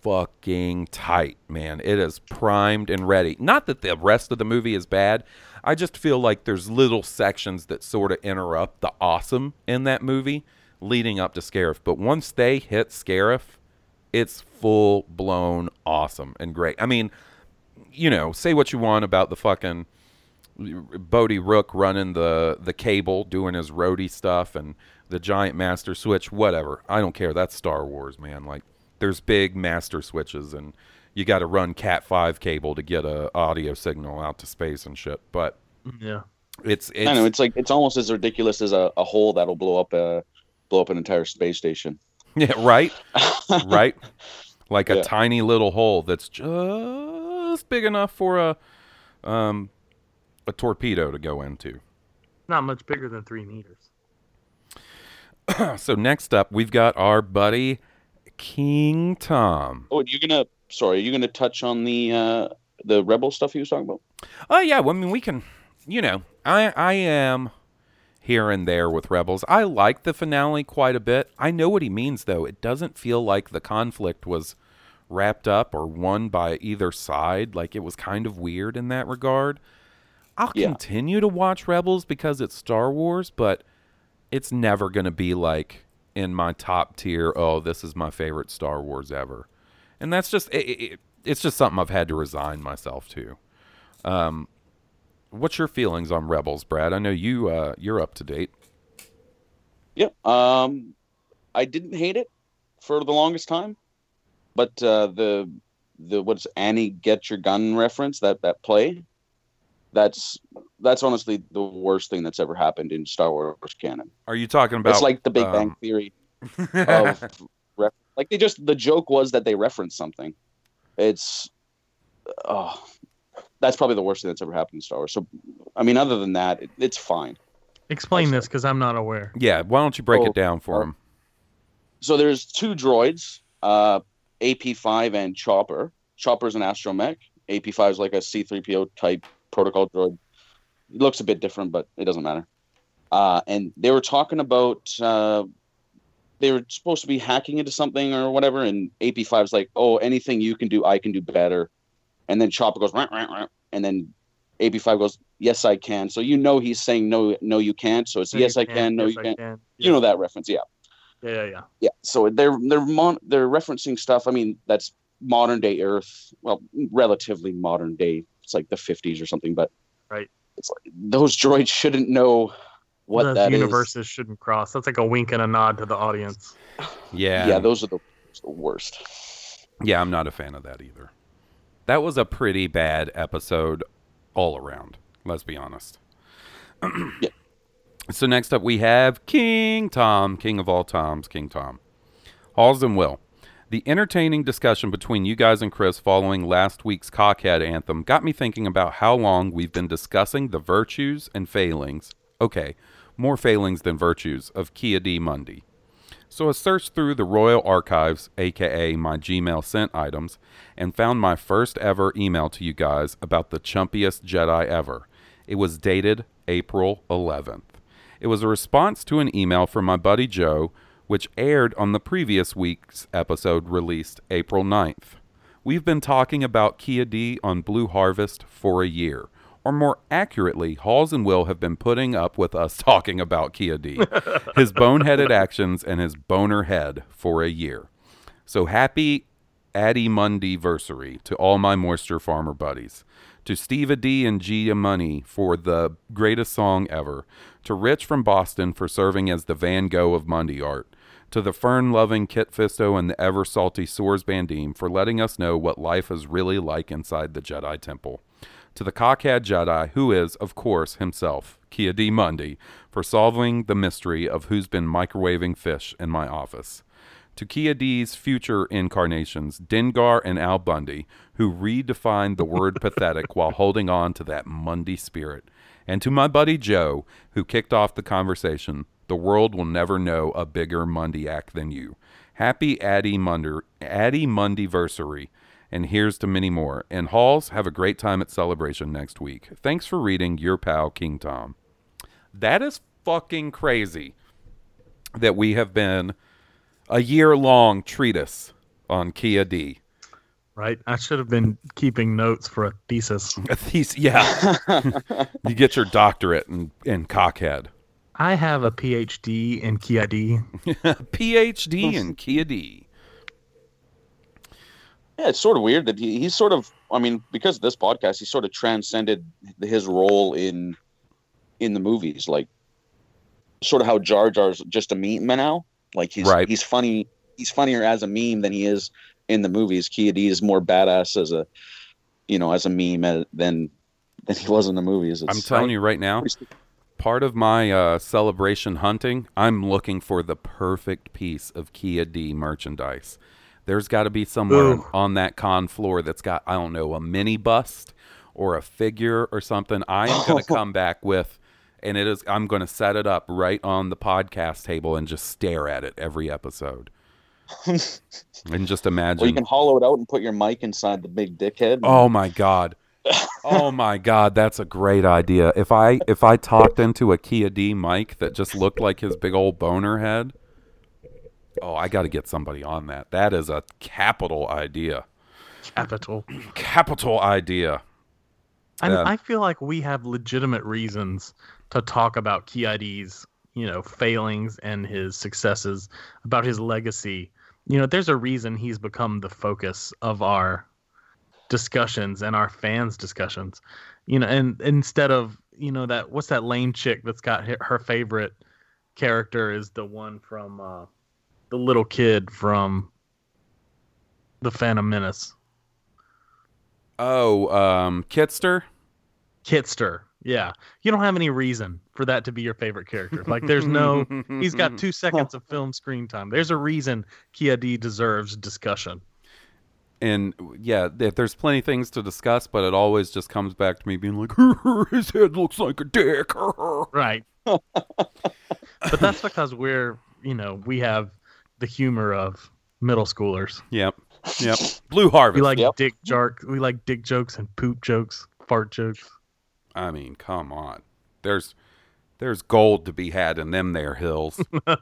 fucking tight, man. It is primed and ready. Not that the rest of the movie is bad. I just feel like there's little sections that sort of interrupt the awesome in that movie leading up to Scarif. But once they hit Scarif, it's full blown awesome and great. I mean, you know, say what you want about the fucking Bodhi Rook running the the cable, doing his roadie stuff, and the giant master switch, whatever. I don't care. That's Star Wars, man. Like, there's big master switches, and you got to run Cat five cable to get a audio signal out to space and shit. But yeah it's it's I know it's like it's almost as ridiculous as a, a hole that'll blow up a blow up an entire space station. *laughs* yeah, right, *laughs* right. Like a Yeah. tiny little hole that's just big enough for a um a torpedo to go into. not much bigger than three meters *clears throat* So next up, we've got our buddy King Tom. Oh, you're gonna sorry, are you're gonna touch on the uh the rebel stuff he was talking about? Oh yeah, well, I mean we can, you know, I I am here and there with Rebels. I like the finale quite a bit. I know what he means though. It doesn't feel like the conflict was wrapped up or won by either side. Like it was kind of weird in that regard. I'll Yeah. continue to watch Rebels because it's Star Wars, but it's never going to be like in my top tier. Oh, this is my favorite Star Wars ever, and that's just it, it, it's just something I've had to resign myself to. Um, what's your feelings on Rebels, Brad? I know you uh, you're up to date. Yeah. Um I didn't hate it for the longest time. But uh the the what's Annie get your gun reference, that that play, that's that's honestly the worst thing that's ever happened in Star Wars canon. Are you talking about? it's like the Big um, Bang Theory *laughs* of ref- like they just the joke was that they referenced something. It's oh that's probably the worst thing that's ever happened in Star Wars. So I mean other than that, it, it's fine. explain this because i'm not aware yeah. Why don't you break Oh, it down for uh, him? So there's two droids, uh, AP5 and Chopper. Chopper's an astromech. AP5 is like a C3PO type protocol droid. It looks a bit different, but it doesn't matter. Uh, and they were talking about uh, they were supposed to be hacking into something or whatever, and AP5 is like, "Oh, anything you can do, I can do better." And then Chopper goes, "Rah, rah, rah," and then AP5 goes, "Yes, I can." So you know he's saying, "No, no, you can't." So it's, No, "Yes, I can." No, yes, you I can't. can. You know that reference, yeah. yeah yeah yeah Yeah, so they're they're mon- they're referencing stuff. I mean, that's modern day Earth. Well, relatively modern day. It's like the fifties or something, but Right. It's like those droids shouldn't know what Those that is. universes shouldn't cross that's like a wink and a nod to the audience *sighs* Yeah. Yeah, those are the, the worst. Yeah, I'm not a fan of that either. That was a pretty bad episode all around. Let's be honest. *clears throat* Yeah. So next up we have King Tom, King of all Toms, King Tom. Halls and Will. The entertaining discussion between you guys and Chris following last week's Cockhead anthem got me thinking about how long we've been discussing the virtues and failings. Okay, more failings than virtues of Ki-Adi-Mundi. So I searched through the Royal Archives, aka my Gmail sent items, and found my first ever email to you guys about the chumpiest Jedi ever. It was dated April 11th. It was a response to an email from my buddy Joe, which aired on the previous week's episode released April 9th. We've been talking about Ki-Adi on Blue Harvest for a year. Or more accurately, Halls and Will have been putting up with us *laughs* talking about Ki-Adi, his boneheaded actions, and his boner head for a year. So happy Addy Monday versary to all my moisture farmer buddies. To Steve D and Gia Money for the greatest song ever. To Rich from Boston for serving as the Van Gogh of Monday art. To the fern loving Kit Fisto and the ever salty Soars Bandim for letting us know what life is really like inside the Jedi Temple. To the cockhead Jedi, who is, of course, himself, Ki-Adi. Monday, for solving the mystery of who's been microwaving fish in my office to Ki-Adi's future incarnations, Dengar and Al Bundy, who redefined the word *laughs* pathetic while holding on to that Monday spirit. And to my buddy Joe, who kicked off the conversation, the world will never know a bigger Mondayak than you. Happy Addy Munder, Addy Monday-versary. And here's to many more. And Halls, have a great time at Celebration next week. Thanks for reading Your Pal King Tom. That is fucking crazy that we have been a year long treatise on Ki-Adi. Right? I should have been keeping notes for a thesis. *laughs* A thesis, yeah. *laughs* you get your doctorate in, in cockhead. I have a PhD in Ki-Adi. *laughs* PhD in Ki-Adi. Yeah, it's sort of weird that he, he's sort of. I mean, because of this podcast, he sort of transcended his role in in the movies, like sort of how Jar Jar's just a meme now. Like he's Right. he's funny. He's funnier as a meme than he is in the movies. Ki-Adi is more badass as a, you know, as a meme uh, than than he was in the movies. I'm telling you right now, part of my uh, celebration hunting, I'm looking for the perfect piece of Ki-Adi merchandise. There's got to be somewhere Ooh. on that con floor that's got, I don't know, a mini bust or a figure or something. I am going *laughs* to come back with, and it is, I'm going to set it up right on the podcast table and just stare at it every episode. *laughs* and just imagine. Well, you can hollow it out and put your mic inside the big dickhead. Oh my god. Oh my god, that's a great idea. If I if I talked into a Ki-Adi mic that just looked like his big old boner head. Oh, I got to get somebody on that. That is a capital idea. Capital. Capital idea. And Yeah. I feel like we have legitimate reasons to talk about Ki-Adi's, you know, failings and his successes, about his legacy. You know, there's a reason he's become the focus of our discussions and our fans' discussions. You know, and instead of, you know, that what's that lame chick that's got her, her favorite character is the one from uh the little kid from the Phantom Menace. Oh, um Kitster? Kitster. Yeah. You don't have any reason for that to be your favorite character. Like there's no he's got *laughs* two seconds of film screen time. There's a reason Ki-Adi deserves discussion. And yeah, there's plenty of things to discuss, but it always just comes back to me being like, *laughs* his head looks like a dick. *laughs* Right. but that's because we're you know, we have the humor of middle schoolers. yep, yep. Blue Harvest. We like Yep. dick joke we like dick jokes and poop jokes, fart jokes. I mean, come on. There's there's gold to be had in them there hills. *laughs* All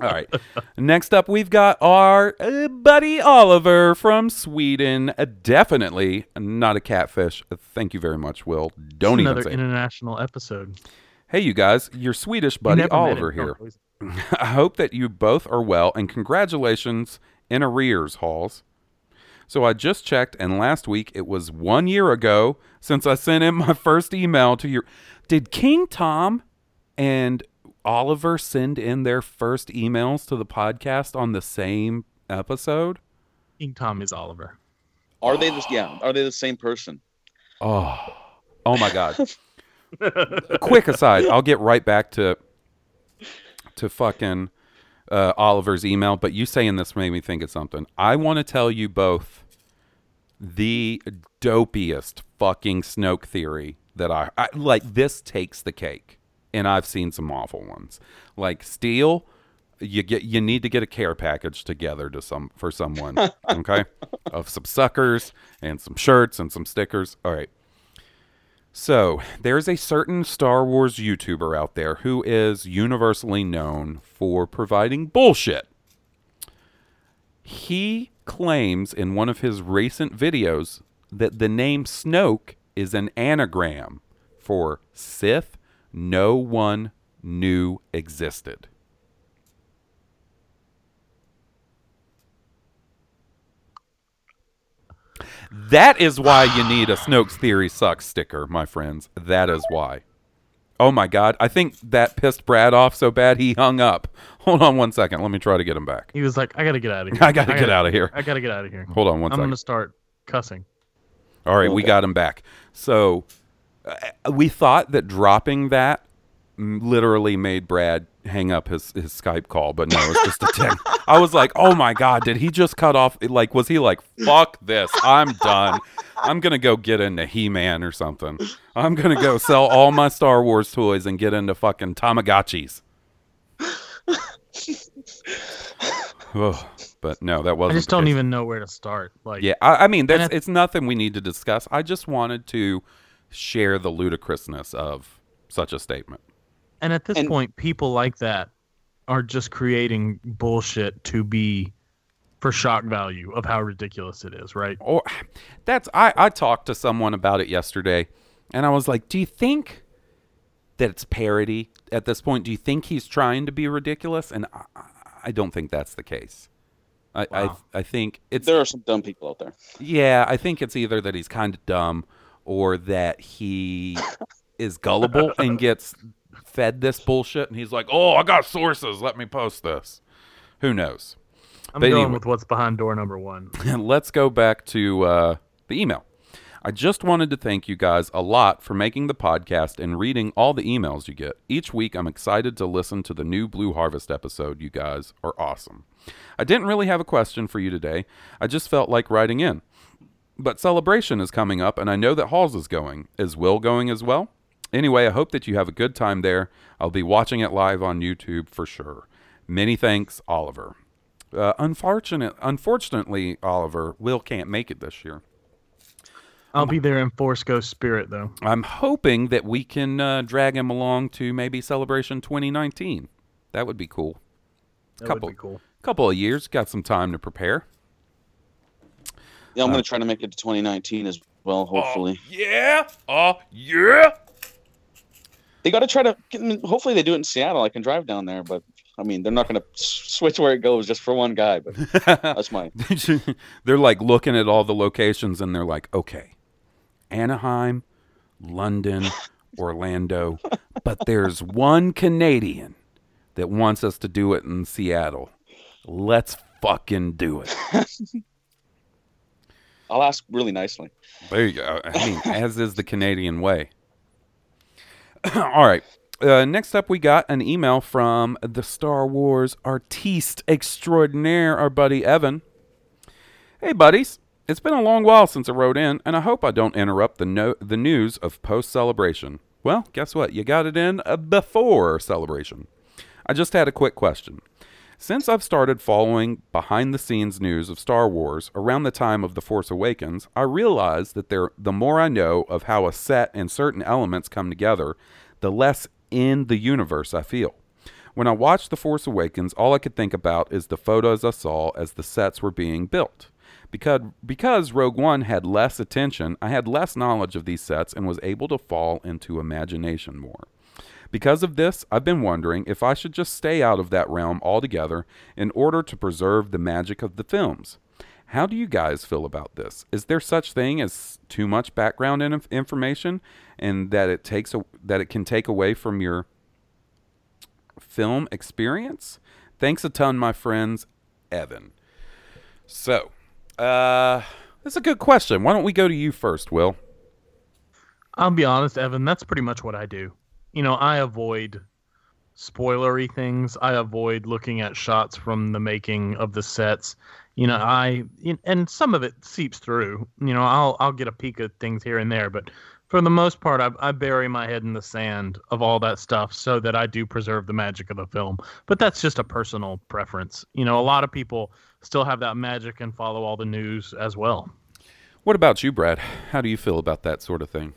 right. Next up, we've got our uh, buddy Oliver from Sweden. Uh, definitely not a catfish. Uh, Thank you very much, Will. Don't even Another say. it. international episode. Hey, you guys, your Swedish buddy Oliver here. He's- *laughs* I hope that you both are well, and congratulations in arrears, Halls. So I just checked, and last week it was one year ago since I sent in my first email to your. Did King Tom and Oliver send in their first emails to the podcast on the same episode? King Tom is Oliver. Are they this? Yeah. Are they the same person? Oh, oh my God! *laughs* Quick aside, I'll get right back to to fucking uh, Oliver's email, but you saying this made me think of something. I want to tell you both the dopiest fucking Snoke theory that I, I like. This takes the cake, and I've seen some awful ones. Like Steele, you get you need to get a care package together to some for someone, *laughs* okay, of some suckers and some shirts and some stickers. All right. So, there's a certain Star Wars YouTuber out there who is universally known for providing bullshit. He claims in one of his recent videos that the name Snoke is an anagram for Sith no one knew existed. That is why you need a Snoke's Theory Sucks sticker, my friends. That is why. Oh my God. I think that pissed Brad off so bad he hung up. Hold on one second. Let me try to get him back. He was like, "I gotta get out *laughs* of here. I gotta get out of here. I gotta get out of here. Hold on one I'm second. gonna start cussing." All right, we got him back. So Uh, we thought that dropping that literally made Brad hang up his, his Skype call, but no, it's just a tick. *laughs* I was like, oh my God, did he just cut off? Like, was he like, fuck this, I'm done. I'm going to go get into He Man or something. I'm going to go sell all my Star Wars toys and get into fucking Tamagotchis. *laughs* Ugh, but no, that wasn't. I just don't even know where to start. Like, Yeah, I, I mean, that's, it's nothing we need to discuss. I just wanted to share the ludicrousness of such a statement. and at this And- point, people like that are just creating bullshit to be for shock value of how ridiculous it is, right? Or that's I, I talked to someone about it yesterday, and I was like, "Do you think that it's parody at this point? Do you think he's trying to be ridiculous?" And I, I- I don't think that's the case. I Wow. I, I think it's There are some dumb people out there. Yeah, I think it's either that he's kind of dumb or that he is gullible and gets fed this bullshit and he's like, "Oh, I got sources. Let me post this." Who knows? I'm But going anyway. with what's behind door number one. *laughs* Let's go back to uh, the email. I just wanted to thank you guys a lot for making the podcast and reading all the emails you get. Each week, I'm excited to listen to the new Blue Harvest episode. You guys are awesome. I didn't really have a question for you today. I just felt like writing in. But Celebration is coming up, and I know that Halls is going. Is Will going as well? Anyway, I hope that you have a good time there. I'll be watching it live on YouTube for sure. Many thanks, Oliver. Uh, unfortunate, unfortunately, Oliver, Will can't make it this year. I'll be there in Force Ghost spirit, though. I'm hoping that we can uh, drag him along to maybe Celebration 2019. That would be cool. That couple, would be cool. couple of years, got some time to prepare. Yeah, I'm Uh, going to try to make it to 2019 as well, hopefully. Yeah. Oh yeah. They got to try to, hopefully they do it in Seattle. I can drive down there, but I mean, they're not going to switch where it goes just for one guy, but *laughs* that's my. *laughs* they're like looking at all the locations and they're like, okay, Anaheim, London, *laughs* Orlando, but there's one Canadian that wants us to do it in Seattle. Let's fucking do it. I'll ask really nicely. There you go. I mean, *laughs* as is the Canadian way. *clears throat* All right. Uh, next up, we got an email from the Star Wars artiste extraordinaire, our buddy Evan. Hey, buddies. It's been a long while since I wrote in, and I hope I don't interrupt the no- the news of post celebration. Well, guess what? You got it in before celebration. I just had a quick question. Since I've started following behind the scenes news of Star Wars around the time of The Force Awakens, I realize that there the more I know of how a set and certain elements come together, the less in the universe I feel. When I watched The Force Awakens, all I could think about is the photos I saw as the sets were being built. Because, because Rogue One had less attention, I had less knowledge of these sets and was able to fall into imagination more. Because of this, I've been wondering if I should just stay out of that realm altogether in order to preserve the magic of the films. How do you guys feel about this? Is there such thing as too much background in- information and that it takes a, that it can take away from your film experience? Thanks a ton, my friends. Evan. So, uh, that's a good question. Why don't we go to you first, Will? I'll be honest, Evan. That's pretty much what I do. You know, I avoid spoilery things. I avoid looking at shots from the making of the sets. You know, I and some of it seeps through. You know, I'll I'll get a peek at things here and there, but for the most part, I, I bury my head in the sand of all that stuff so that I do preserve the magic of the film. But that's just a personal preference. You know, a lot of people still have that magic and follow all the news as well. What about you, Brad? How do you feel about that sort of thing?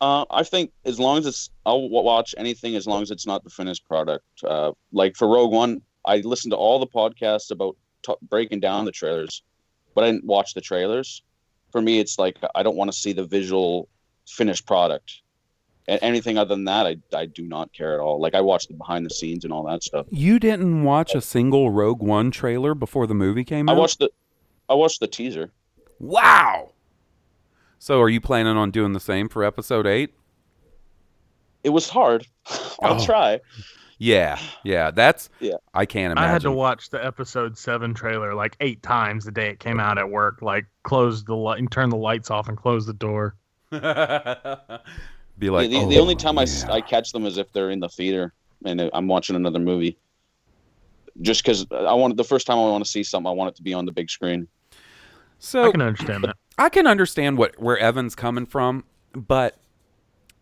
Uh, I think as long as it's, I'll watch anything as long as it's not the finished product. Uh, like for Rogue One, I listened to all the podcasts about t- breaking down the trailers, but I didn't watch the trailers. For me, it's like I don't want to see the visual finished product. And anything other than that, I, I do not care at all. Like I watched the behind the scenes and all that stuff. You didn't watch a single Rogue One trailer before the movie came out. I watched the, I watched the teaser. Wow. So are you planning on doing the same for episode 8? It was hard. *laughs* I'll Oh. try. Yeah. Yeah, that's Yeah. I can't imagine. I had to watch the episode seven trailer like eight times the day it came out at work. Like close the light and turn the lights off and close the door. *laughs* be like the, oh, the, the "Oh, only time I, s- yeah." I catch them is if they're in the theater and I'm watching another movie. Just because I want the first time I want to see something, I want it to be on the big screen. So I can understand that. I can understand what where Evan's coming from, but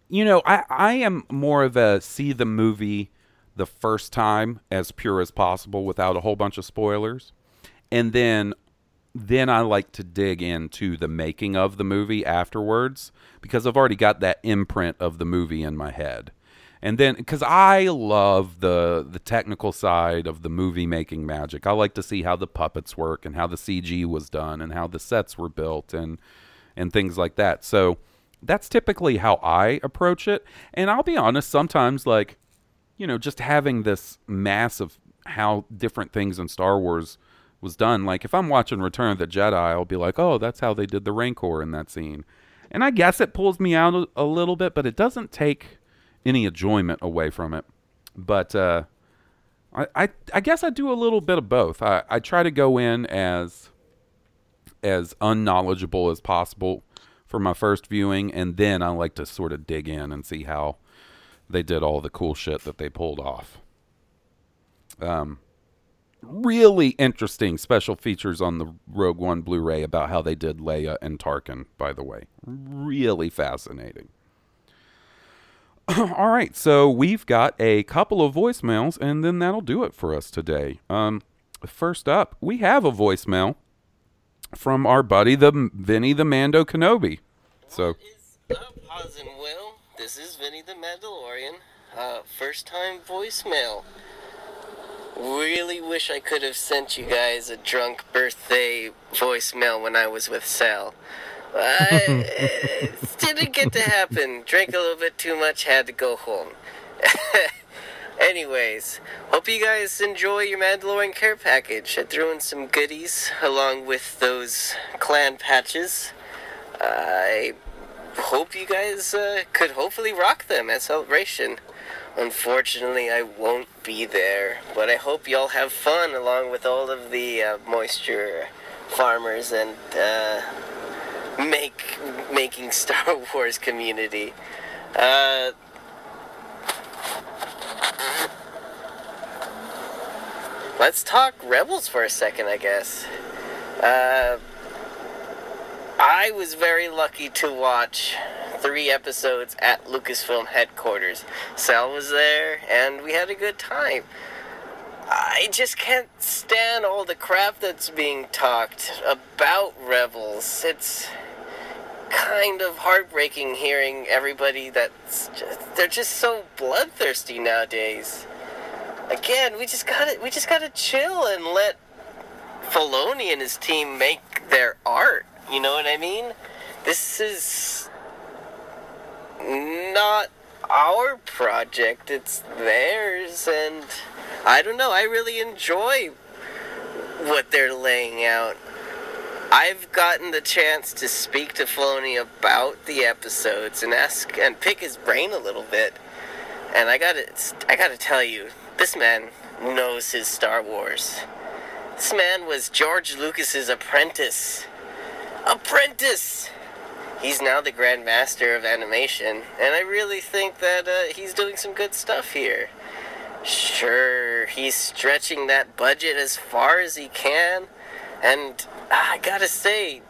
you know, I I am more of a see the movie the first time as pure as possible without a whole bunch of spoilers. And then then I like to dig into the making of the movie afterwards because I've already got that imprint of the movie in my head. And then cuz I love the the technical side of the movie making magic. I like to see how the puppets work and how the CG was done and how the sets were built and and things like that. So that's typically how I approach it. And I'll be honest, sometimes like you know, just having this mass of how different things in Star Wars was done. Like if I'm watching Return of the Jedi, I'll be like, "Oh, that's how they did the Rancor in that scene." And I guess it pulls me out a, a little bit, but it doesn't take any enjoyment away from it. But uh, I, I, I guess I do a little bit of both. I, I try to go in as as unknowledgeable as possible for my first viewing, and then I like to sort of dig in and see how they did all the cool shit that they pulled off. Um, really interesting special features on the Rogue One Blu-ray about how they did Leia and Tarkin. By the way, really fascinating. *clears throat* all right, so we've got a couple of voicemails, and then that'll do it for us today. Um, first up, we have a voicemail from our buddy the Vinny the Mando Kenobi. So is up, Will? This is Vinny the Mandalorian. Uh, first time voicemail. Really wish I could have sent you guys a drunk birthday voicemail when I was with Sal. Uh, it didn't get to happen. Drank a little bit too much, had to go home. *laughs* Anyways, hope you guys enjoy your Mandalorian care package. I threw in some goodies along with those clan patches. I hope you guys uh, could hopefully rock them at Celebration. Unfortunately, I won't be there, but I hope y'all have fun along with all of the uh, moisture farmers and uh, make making Star *laughs* Wars community. Uh, let's talk Rebels for a second, I guess. Uh, I was very lucky to watch three episodes at Lucasfilm headquarters. Sal was there, and we had a good time. I just can't stand all the crap that's being talked about Rebels. It's kind of heartbreaking hearing everybody that's just, they're just so bloodthirsty nowadays. Again, we just gotta we just gotta chill and let Filoni and his team make their art. You know what I mean? This is not our project, it's theirs, and I don't know, I really enjoy what they're laying out. I've gotten the chance to speak to Filoni about the episodes and ask and pick his brain a little bit. And I gotta, I gotta tell you, this man knows his Star Wars. This man was George Lucas's apprentice. Apprentice! He's now the Grand Master of Animation, and I really think that uh, he's doing some good stuff here. Sure, he's stretching that budget as far as he can, and I gotta say,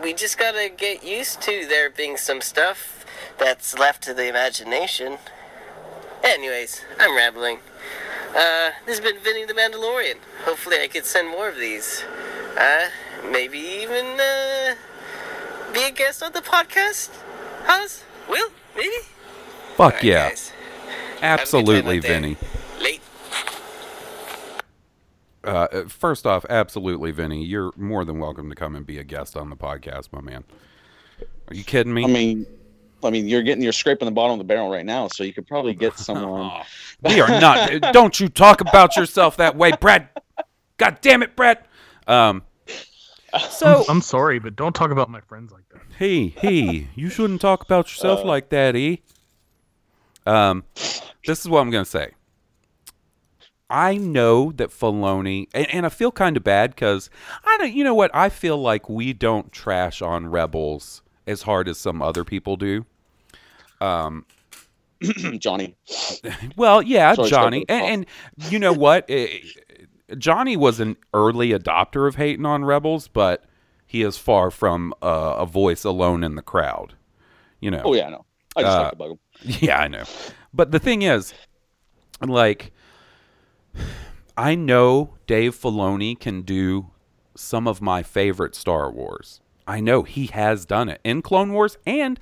we just gotta get used to there being some stuff that's left to the imagination. Anyways, I'm rambling. Uh, this has been Vinny the Mandalorian. Hopefully, I could send more of these. Uh, maybe even, uh, be a guest on the podcast? Hans? Will? Maybe? Fuck Alright, yeah. guys. Absolutely, out. Vinny. Late. Uh, uh, first off, absolutely, Vinny. You're more than welcome to come and be a guest on the podcast, my man. Are you kidding me? I mean, I mean, you're getting you're scraping the bottom of the barrel right now, so you could probably get *laughs* someone. *laughs* we are not. *laughs* don't you talk about yourself that way, Brad. God damn it, Brad. Um, so I'm sorry, but don't talk about my friends like that. hey, hey, you shouldn't talk about yourself Uh. like that, eh? Um, this is what I'm gonna say. I know that Filoni, and, and I feel kind of bad because I don't. You know what? I feel like we don't trash on Rebels as hard as some other people do. Um, *clears throat* Johnny. *laughs* well, yeah, Sorry, Johnny, and, and you know what? Johnny was an early adopter of hating on Rebels, but he is far from uh, a voice alone in the crowd. You know. Oh yeah, no. I just Uh, like to bug him. *laughs* Yeah, I know. But the thing is, like, I know Dave Filoni can do some of my favorite Star Wars. I know he has done it in Clone Wars, and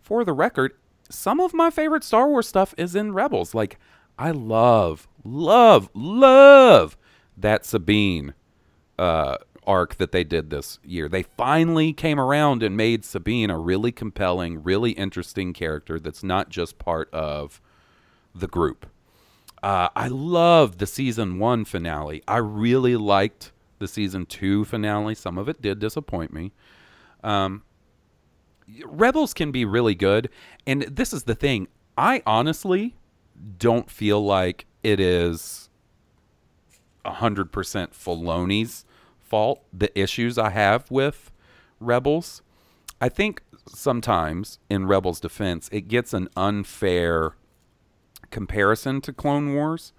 for the record, some of my favorite Star Wars stuff is in Rebels. Like, I love, love, love that Sabine uh, arc that they did this year. They finally came around and made Sabine a really compelling, really interesting character that's not just part of the group. Uh, I love the season one finale. I really liked the season two finale. Some of it did disappoint me. Um, Rebels can be really good, and this is the thing. I honestly don't feel like it is hundred percent Filoni's fault. The issues I have with Rebels, I think sometimes in Rebels' defense, it gets an unfair comparison to Clone Wars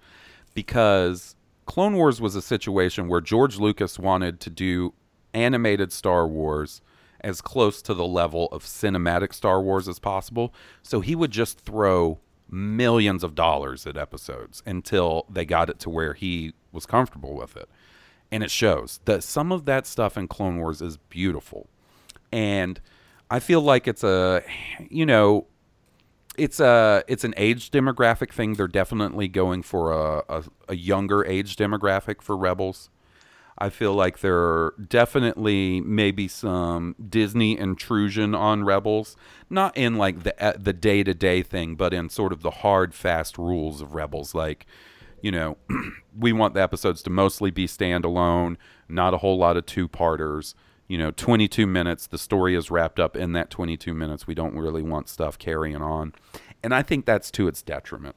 because Clone Wars was a situation where George Lucas wanted to do animated Star Wars as close to the level of cinematic Star Wars as possible. So he would just throw millions of dollars at episodes until they got it to where he was comfortable with it. And it shows that some of that stuff in Clone Wars is beautiful. And I feel like it's a, you know, it's a it's an age demographic thing. They're definitely going for a, a, a younger age demographic for Rebels. I feel like there are definitely maybe some Disney intrusion on Rebels, not in like the uh, the day to day thing, but in sort of the hard, fast rules of Rebels. Like, you know, *clears throat* we want the episodes to mostly be standalone, not a whole lot of two parters. You know, 22 minutes, the story is wrapped up in that 22 minutes. We don't really want stuff carrying on. And I think that's to its detriment,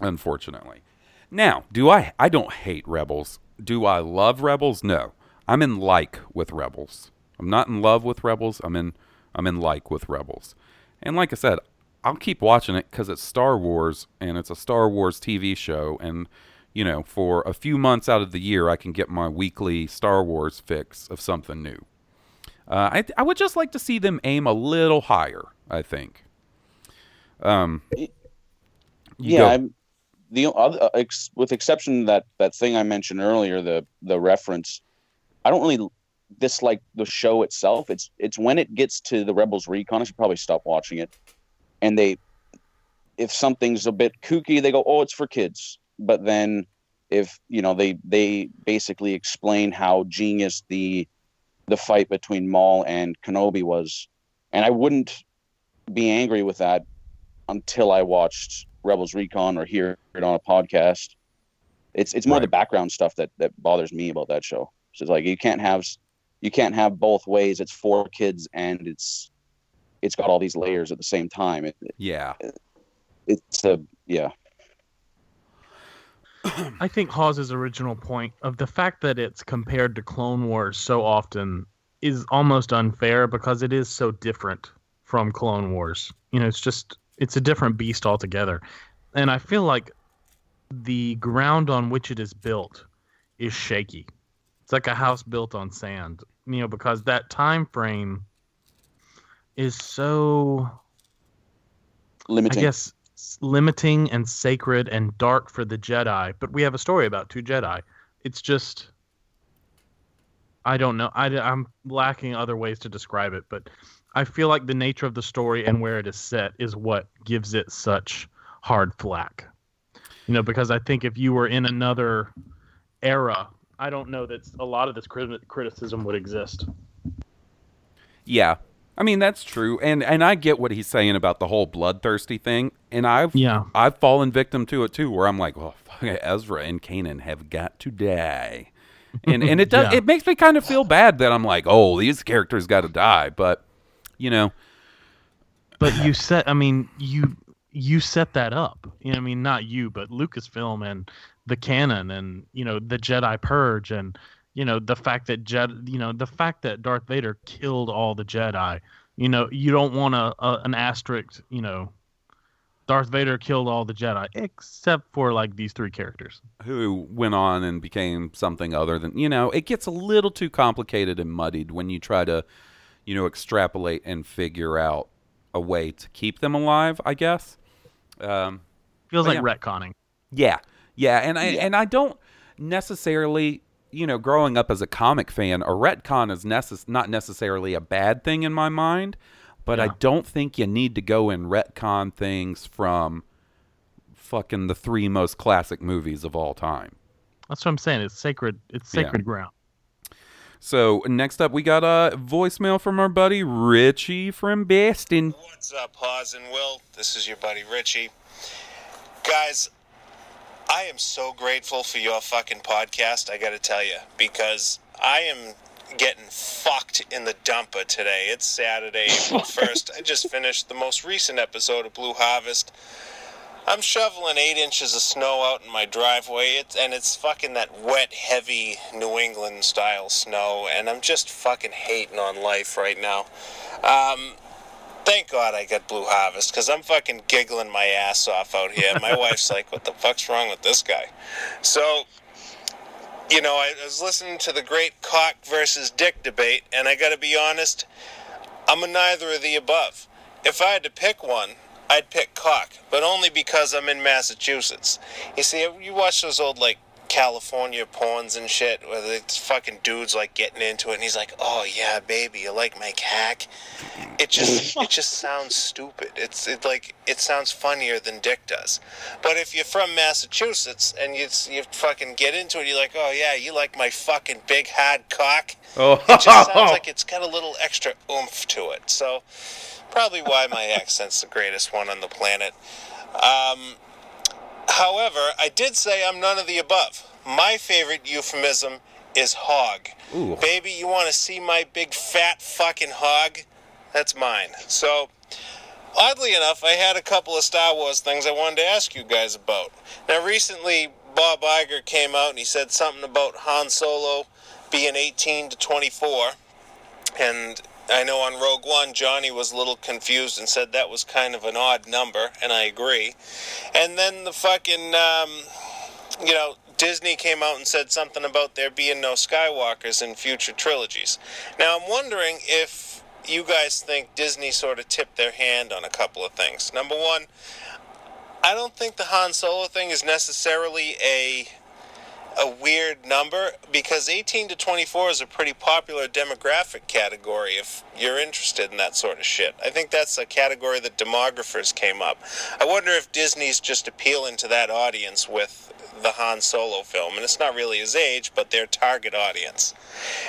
unfortunately. Now, do I I don't hate Rebels. Do I love Rebels? No. I'm in like with Rebels. I'm not in love with Rebels. I'm in I'm in like with Rebels. And like I said, I'll keep watching it cuz it's Star Wars and it's a Star Wars TV show and you know, for a few months out of the year I can get my weekly Star Wars fix of something new. Uh, I I would just like to see them aim a little higher, I think. Um yeah. I'm the other uh, ex, with exception that that thing I mentioned earlier, the the reference. I don't really dislike the show itself. It's it's when it gets to the Rebels Recon, I should probably stop watching it. And they, if something's a bit kooky, they go, "Oh, it's for kids." But then, if you know, they they basically explain how genius the the fight between Maul and Kenobi was, and I wouldn't be angry with that until I watched Rebels Recon or hear it on a podcast. It's it's more the background stuff that that bothers me about that show. So it's like you can't have you can't have both ways. It's for kids and it's it's got all these layers at the same time. It, Yeah. it's a yeah. *clears throat* I think Hawes's original point of the fact that it's compared to Clone Wars so often is almost unfair because it is so different from Clone Wars. You know, it's just it's a different beast altogether. And I feel like the ground on which it is built is shaky. It's like a house built on sand, you know, because that time frame is so Limiting. I guess limiting and sacred and dark for the Jedi, but we have a story about two Jedi. It's just I don't know. I, I, am lacking other ways to describe it, but I feel like the nature of the story and where it is set is what gives it such hard flack. You know, because I think if you were in another era, I don't know that a lot of this crit- criticism would exist. Yeah. I mean that's true, and and I get what he's saying about the whole bloodthirsty thing, and I've Yeah. I've fallen victim to it too, where I'm like, well, fuck, Ezra and Kanan have got to die, and and it *laughs* does Yeah. it makes me kind of feel bad that I'm like, oh, these characters got to die, but you know, but you set i mean you you set that up. You know i mean not you but lucasfilm and the canon and you know the jedi purge and you know the fact that jed you know the fact that darth vader killed all the jedi. You know you don't want a, a an asterisk you know darth vader killed all the jedi except for like these three characters. Who went on and became something other than you know, it gets a little too complicated and muddied when you try to, you know, extrapolate and figure out a way to keep them alive. I guess. Um, feels like yeah. retconning Yeah, yeah, and I Yeah. and I don't necessarily, you know, growing up as a comic fan, a retcon is necess- not necessarily a bad thing in my mind, but I don't think you need to go and retcon things from fucking the three most classic movies of all time. that's what i'm saying it's sacred it's Yeah. sacred ground So next up, we got a voicemail from our buddy Richie from Boston. What's up, Hawes and Will? This is your buddy Richie. Guys, I am so grateful for your fucking podcast, I gotta tell you, because I am getting fucked in the dumper today. It's Saturday, *laughs* April 1st. I just finished the most recent episode of Blue Harvest. I'm shoveling eight inches of snow out in my driveway, it's, and it's fucking that wet, heavy New England style snow, and I'm just fucking hating on life right now. Um, thank God I got Blue Harvest because I'm fucking giggling my ass off out here. My *laughs* wife's like, "What the fuck's wrong with this guy?" So, you know, I was listening to the great cock versus dick debate, and I got to be honest, I'm a neither of the above. If I had to pick one, I'd pick cock, but only because I'm in Massachusetts. You see, you watch those old like California porns and shit, where the fucking dudes like getting into it, and he's like, "Oh yeah, baby, you like my cack?" It just *laughs* it just sounds stupid. It's it like it sounds funnier than dick does. But if you're from Massachusetts and you you fucking get into it, you're like, "Oh yeah, you like my fucking big hard cock?" Oh, It just *laughs* sounds like it's got a little extra oomph to it. So probably why my accent's the greatest one on the planet. Um, however, I did say I'm none of the above. My favorite euphemism is hog. Ooh. Baby, you want to see my big fat fucking hog? That's mine. So, oddly enough, I had a couple of Star Wars things I wanted to ask you guys about. Now, recently, Bob Iger came out and he said something about Han Solo being 18 to 24. And I know on Rogue One, Johnny was a little confused and said that was kind of an odd number, and I agree. And then the fucking, um, you know, Disney came out and said something about there being no Skywalkers in future trilogies. Now, I'm wondering if you guys think Disney sort of tipped their hand on a couple of things. Number one, I don't think the Han Solo thing is necessarily a a weird number because 18 to 24 is a pretty popular demographic category if you're interested in that sort of shit. I think that's a category that demographers came up. I wonder if Disney's just appealing to that audience with the Han Solo film, and it's not really his age, but their target audience.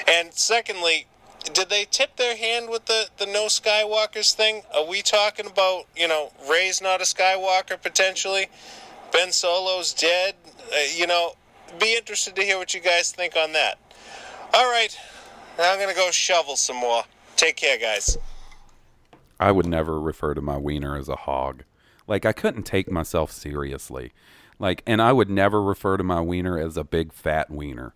And secondly, did they tip their hand with the, the no Skywalkers thing? Are we talking about, you know, Rey's not a Skywalker potentially? Ben Solo's dead? Uh, you know, be interested to hear what you guys think on that. All right, now I'm going to go shovel some more. Take care, guys. I would never refer to my wiener as a hog. Like I couldn't take myself seriously. Like, and I would never refer to my wiener as a big fat wiener.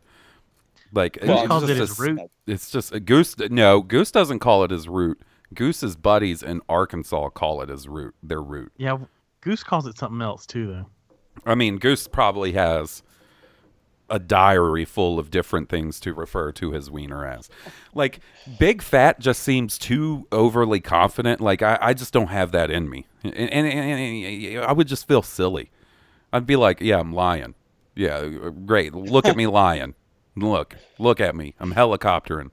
Like Goose it's just it his a- root. It's just a goose. No, Goose doesn't call it his root. Goose's buddies in Arkansas call it his root. Their root. Yeah, Goose calls it something else too, though. I mean, Goose probably has a diary full of different things to refer to his wiener as. Like, Big Fat just seems too overly confident. Like, I, I just don't have that in me. And, and, and- and I would just feel silly. I'd be like, yeah, I'm lying. Yeah, great. Look at me *laughs* lying. Look, look at me. I'm helicoptering.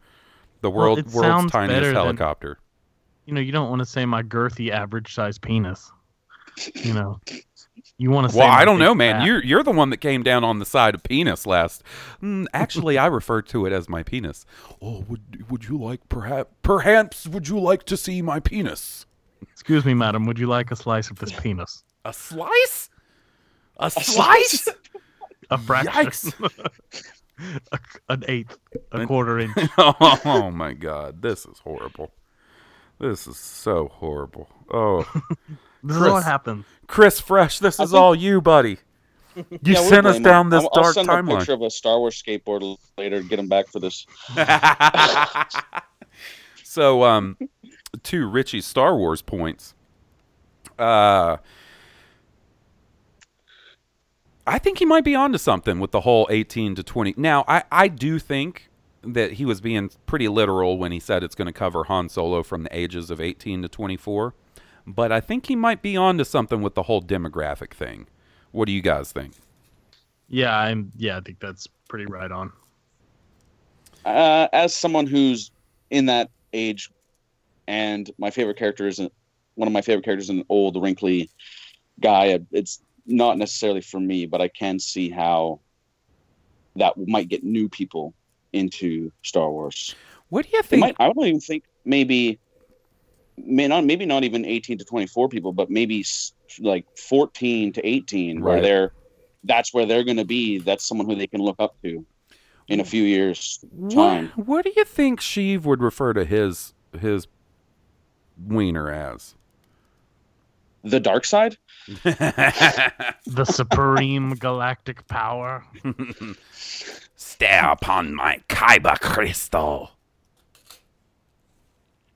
The Well, world, it world's tiniest than- helicopter. You know, you don't want to say my girthy average size penis. You know, you want to say. Well, I don't know, man. fat. You're you're the one that came down on the side of penis last. Mm, actually, I refer to it as my penis. Oh, would would you like perhaps perhaps would you like to see my penis? Excuse me, madam. Would you like a slice of this penis? A slice? A slice? A fraction. Yikes. *laughs* a, an eighth, a quarter inch. *laughs* oh my god, this is horrible. This is so horrible. Oh, *laughs* This is what happens. Chris Fresh, this I is think- all you, buddy. You Yeah, sent us down him. this I'll, I'll dark send a picture of a Star Wars skateboard later. Get him back for this. *laughs* so um to Richie's Star Wars points. Uh I think he might be onto something with the whole 18 to 20. Now, I I do think that he was being pretty literal when he said it's going to cover Han Solo from the ages of 18 to 24, but I think he might be onto something with the whole demographic thing. What do you guys think? Yeah, I'm. Yeah, I think that's pretty right on. Uh, as someone who's in that age, and my favorite character is a- one of my favorite characters, is an old, wrinkly guy. It's not necessarily for me, but I can see how that might get new people into Star Wars. What do you think? might, I don't even think maybe, may not maybe not even eighteen to twenty four people, but maybe like fourteen to eighteen, where Right. they're that's where they're going to be. That's someone who they can look up to in a few years' time. What, what do you think Sheev would refer to his his wiener as? The dark side. *laughs* The supreme galactic power. *laughs* Stare upon my kyber crystal.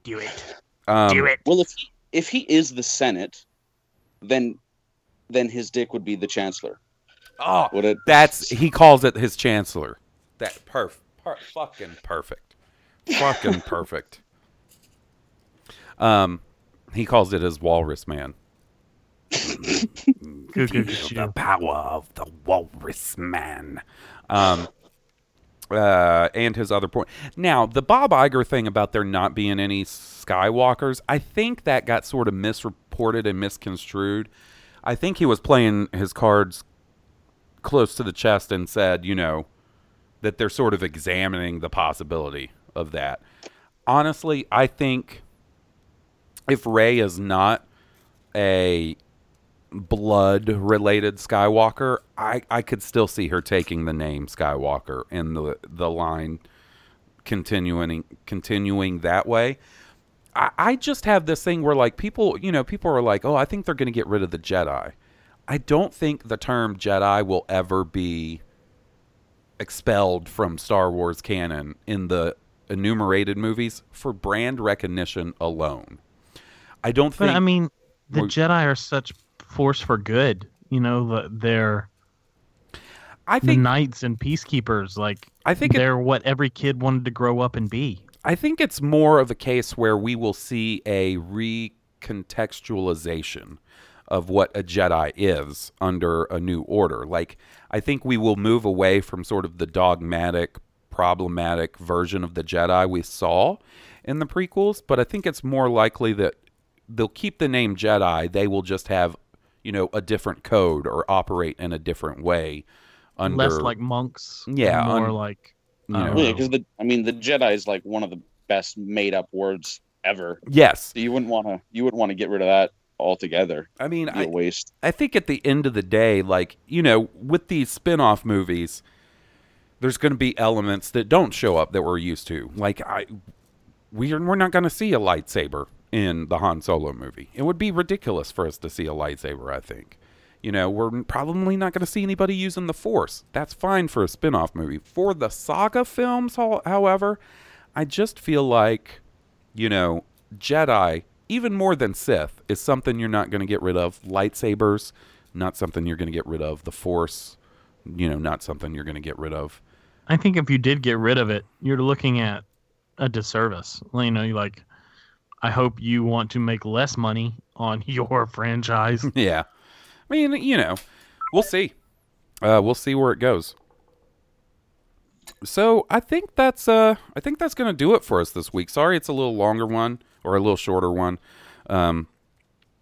Do it. Um, Do it. Well, if he, if he is the Senate, then then his dick would be the Chancellor. Oh, Would it? that's he calls it his chancellor. That perf, per, fucking perfect, fucking *laughs* perfect. Um, he calls it his walrus man. Good, good, good the power of the walrus man. Um, uh, and his other point. Now, the Bob Iger thing about there not being any Skywalkers, I think that got sort of misreported and misconstrued. I think he was playing his cards close to the chest and said, you know, that they're sort of examining the possibility of that. Honestly, I think if Rey is not a blood related Skywalker, I, I could still see her taking the name Skywalker and the the line continuing continuing that way. I, I just have this thing where like people you know, people are like, Oh, I think they're gonna get rid of the Jedi. I don't think the term Jedi will ever be expelled from Star Wars canon in the enumerated movies for brand recognition alone. I don't But think I mean, the Jedi are such force for good. You know, the, they're I the think knights and peacekeepers. Like, I think they're what every kid wanted to grow up and be. I think it's more of a case where we will see a recontextualization of what a Jedi is under a new order. Like, I think we will move away from sort of the dogmatic, problematic version of the Jedi we saw in the prequels, but I think it's more likely that they'll keep the name Jedi. They will just have, you know, a different code or operate in a different way. Under, Less like monks. Yeah, More un- like. you I know. yeah, because the I mean the Jedi is like one of the best made up words ever. yes. So you wouldn't want to you wouldn't want to get rid of that altogether. I mean, It'd be I, a waste. I think at the end of the day, like, you know, with these spin off movies, there's going to be elements that don't show up that we're used to. Like, I, we're, we're not going to see a lightsaber in the Han Solo movie. It would be ridiculous for us to see a lightsaber, I think. You know, we're probably not going to see anybody using the Force. That's fine for a spin off movie. For the saga films, however, I just feel like, you know, Jedi, even more than Sith, is something you're not going to get rid of. Lightsabers, not something you're going to get rid of. The Force, you know, not something you're going to get rid of. I think if you did get rid of it, you're looking at a disservice. You know, you like, I hope you want to make less money on *laughs* your franchise. *laughs* yeah. I mean, you know, we'll see. Uh, we'll see where it goes. So I think that's uh I think that's gonna do it for us this week. Sorry it's a little longer one or a little shorter one. Um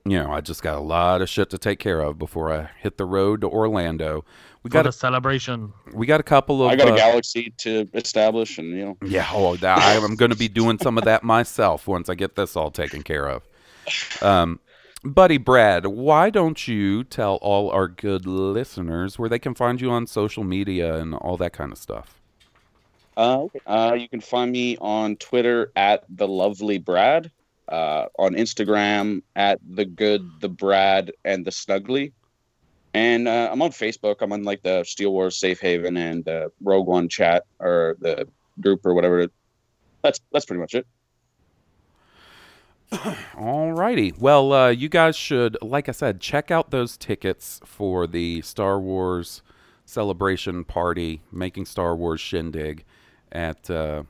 you know, I just got a lot of shit to take care of before I hit the road to Orlando. We For got a, celebration. we got a couple of I got a uh, galaxy to establish, and you know, Yeah, oh, that, I'm going to be doing some of that myself once I get this all taken care of. Um, buddy Brad, why don't you tell all our good listeners where they can find you on social media and all that kind of stuff? Uh, uh, you can find me on Twitter at the lovely Brad, uh, on Instagram at the good, the Brad, and the Snuggly, and uh, I'm on Facebook. I'm on like the Steele Wars Safe Haven and the Rogue One chat or the group or whatever. That's that's pretty much it. *coughs* All righty. Well, uh, you guys should, like I said, check out those tickets for the Star Wars celebration party, making Star Wars shindig, at uh,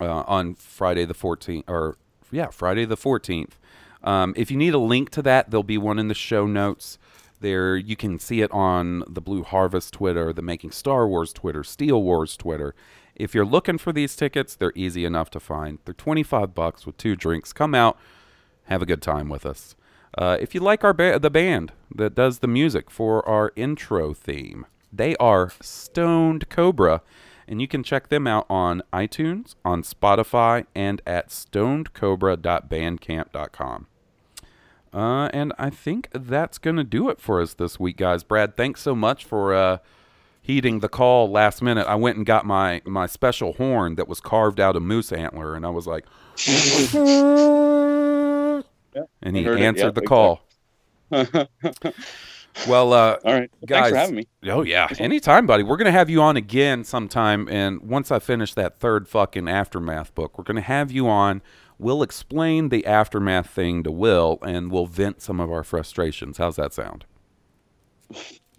uh, on Friday the 14th, or yeah, Friday the 14th. Um, if you need a link to that, there'll be one in the show notes. There, you can see it on the Blue Harvest Twitter, the Making Star Wars Twitter, Steele Wars Twitter. If you're looking for these tickets, they're easy enough to find. They're 25 bucks with two drinks. Come out, have a good time with us. Uh, if you like our ba- the band that does the music for our intro theme, they are Stoned Cobra, and you can check them out on iTunes, on Spotify, and at stonedcobra.bandcamp.com. Uh, and I think that's going to do it for us this week, guys. Brad, thanks so much for uh, heeding the call last minute. I went and got my, my special horn that was carved out of moose antler, and I was like, *laughs* and he I heard it. answered Yeah, the call. *laughs* Well, uh, All right. Well, guys, thanks for having me. Oh yeah, anytime, buddy. We're gonna have you on again sometime, and once I finish that third fucking aftermath book, we're gonna have you on. We'll explain the aftermath thing to Will, and we'll vent some of our frustrations. How's that sound?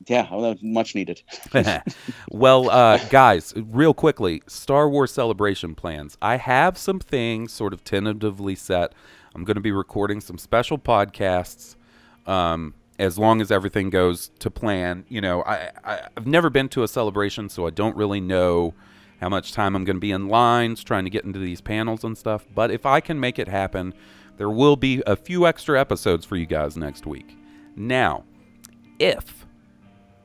Yeah, well, that was much needed. *laughs* well, uh, guys, real quickly, Star Wars celebration plans. I have some things sort of tentatively set. I'm going to be recording some special podcasts. Um, as long as everything goes to plan, you know, I, I I've never been to a celebration, so I don't really know how much time I'm going to be in lines trying to get into these panels and stuff. But if I can make it happen, there will be a few extra episodes for you guys next week. Now, if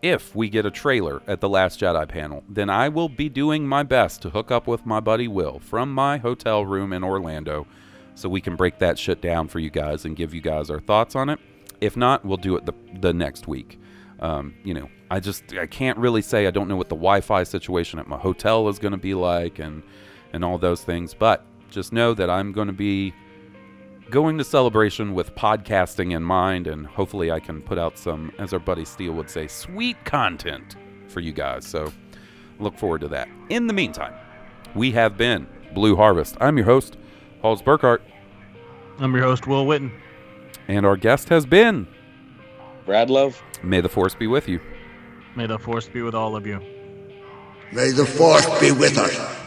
if we get a trailer at the Last Jedi panel, then I will be doing my best to hook up with my buddy Will from my hotel room in Orlando so we can break that shit down for you guys and give you guys our thoughts on it. If not, we'll do it the, the next week. Um, you know, I just I can't really say I don't know what the Wi-Fi situation at my hotel is going to be like and and all those things, but just know that I'm going to be going to celebration with podcasting in mind, and hopefully I can put out some, as our buddy Steele would say, sweet content for you guys. So look forward to that. In the meantime, we have been Blue Harvest. I'm your host, Hawes Burkhart, I'm your host, Will Witten. And our guest has been Brad Love. May the Force be with you. May the force be with all of you. May the force be with us.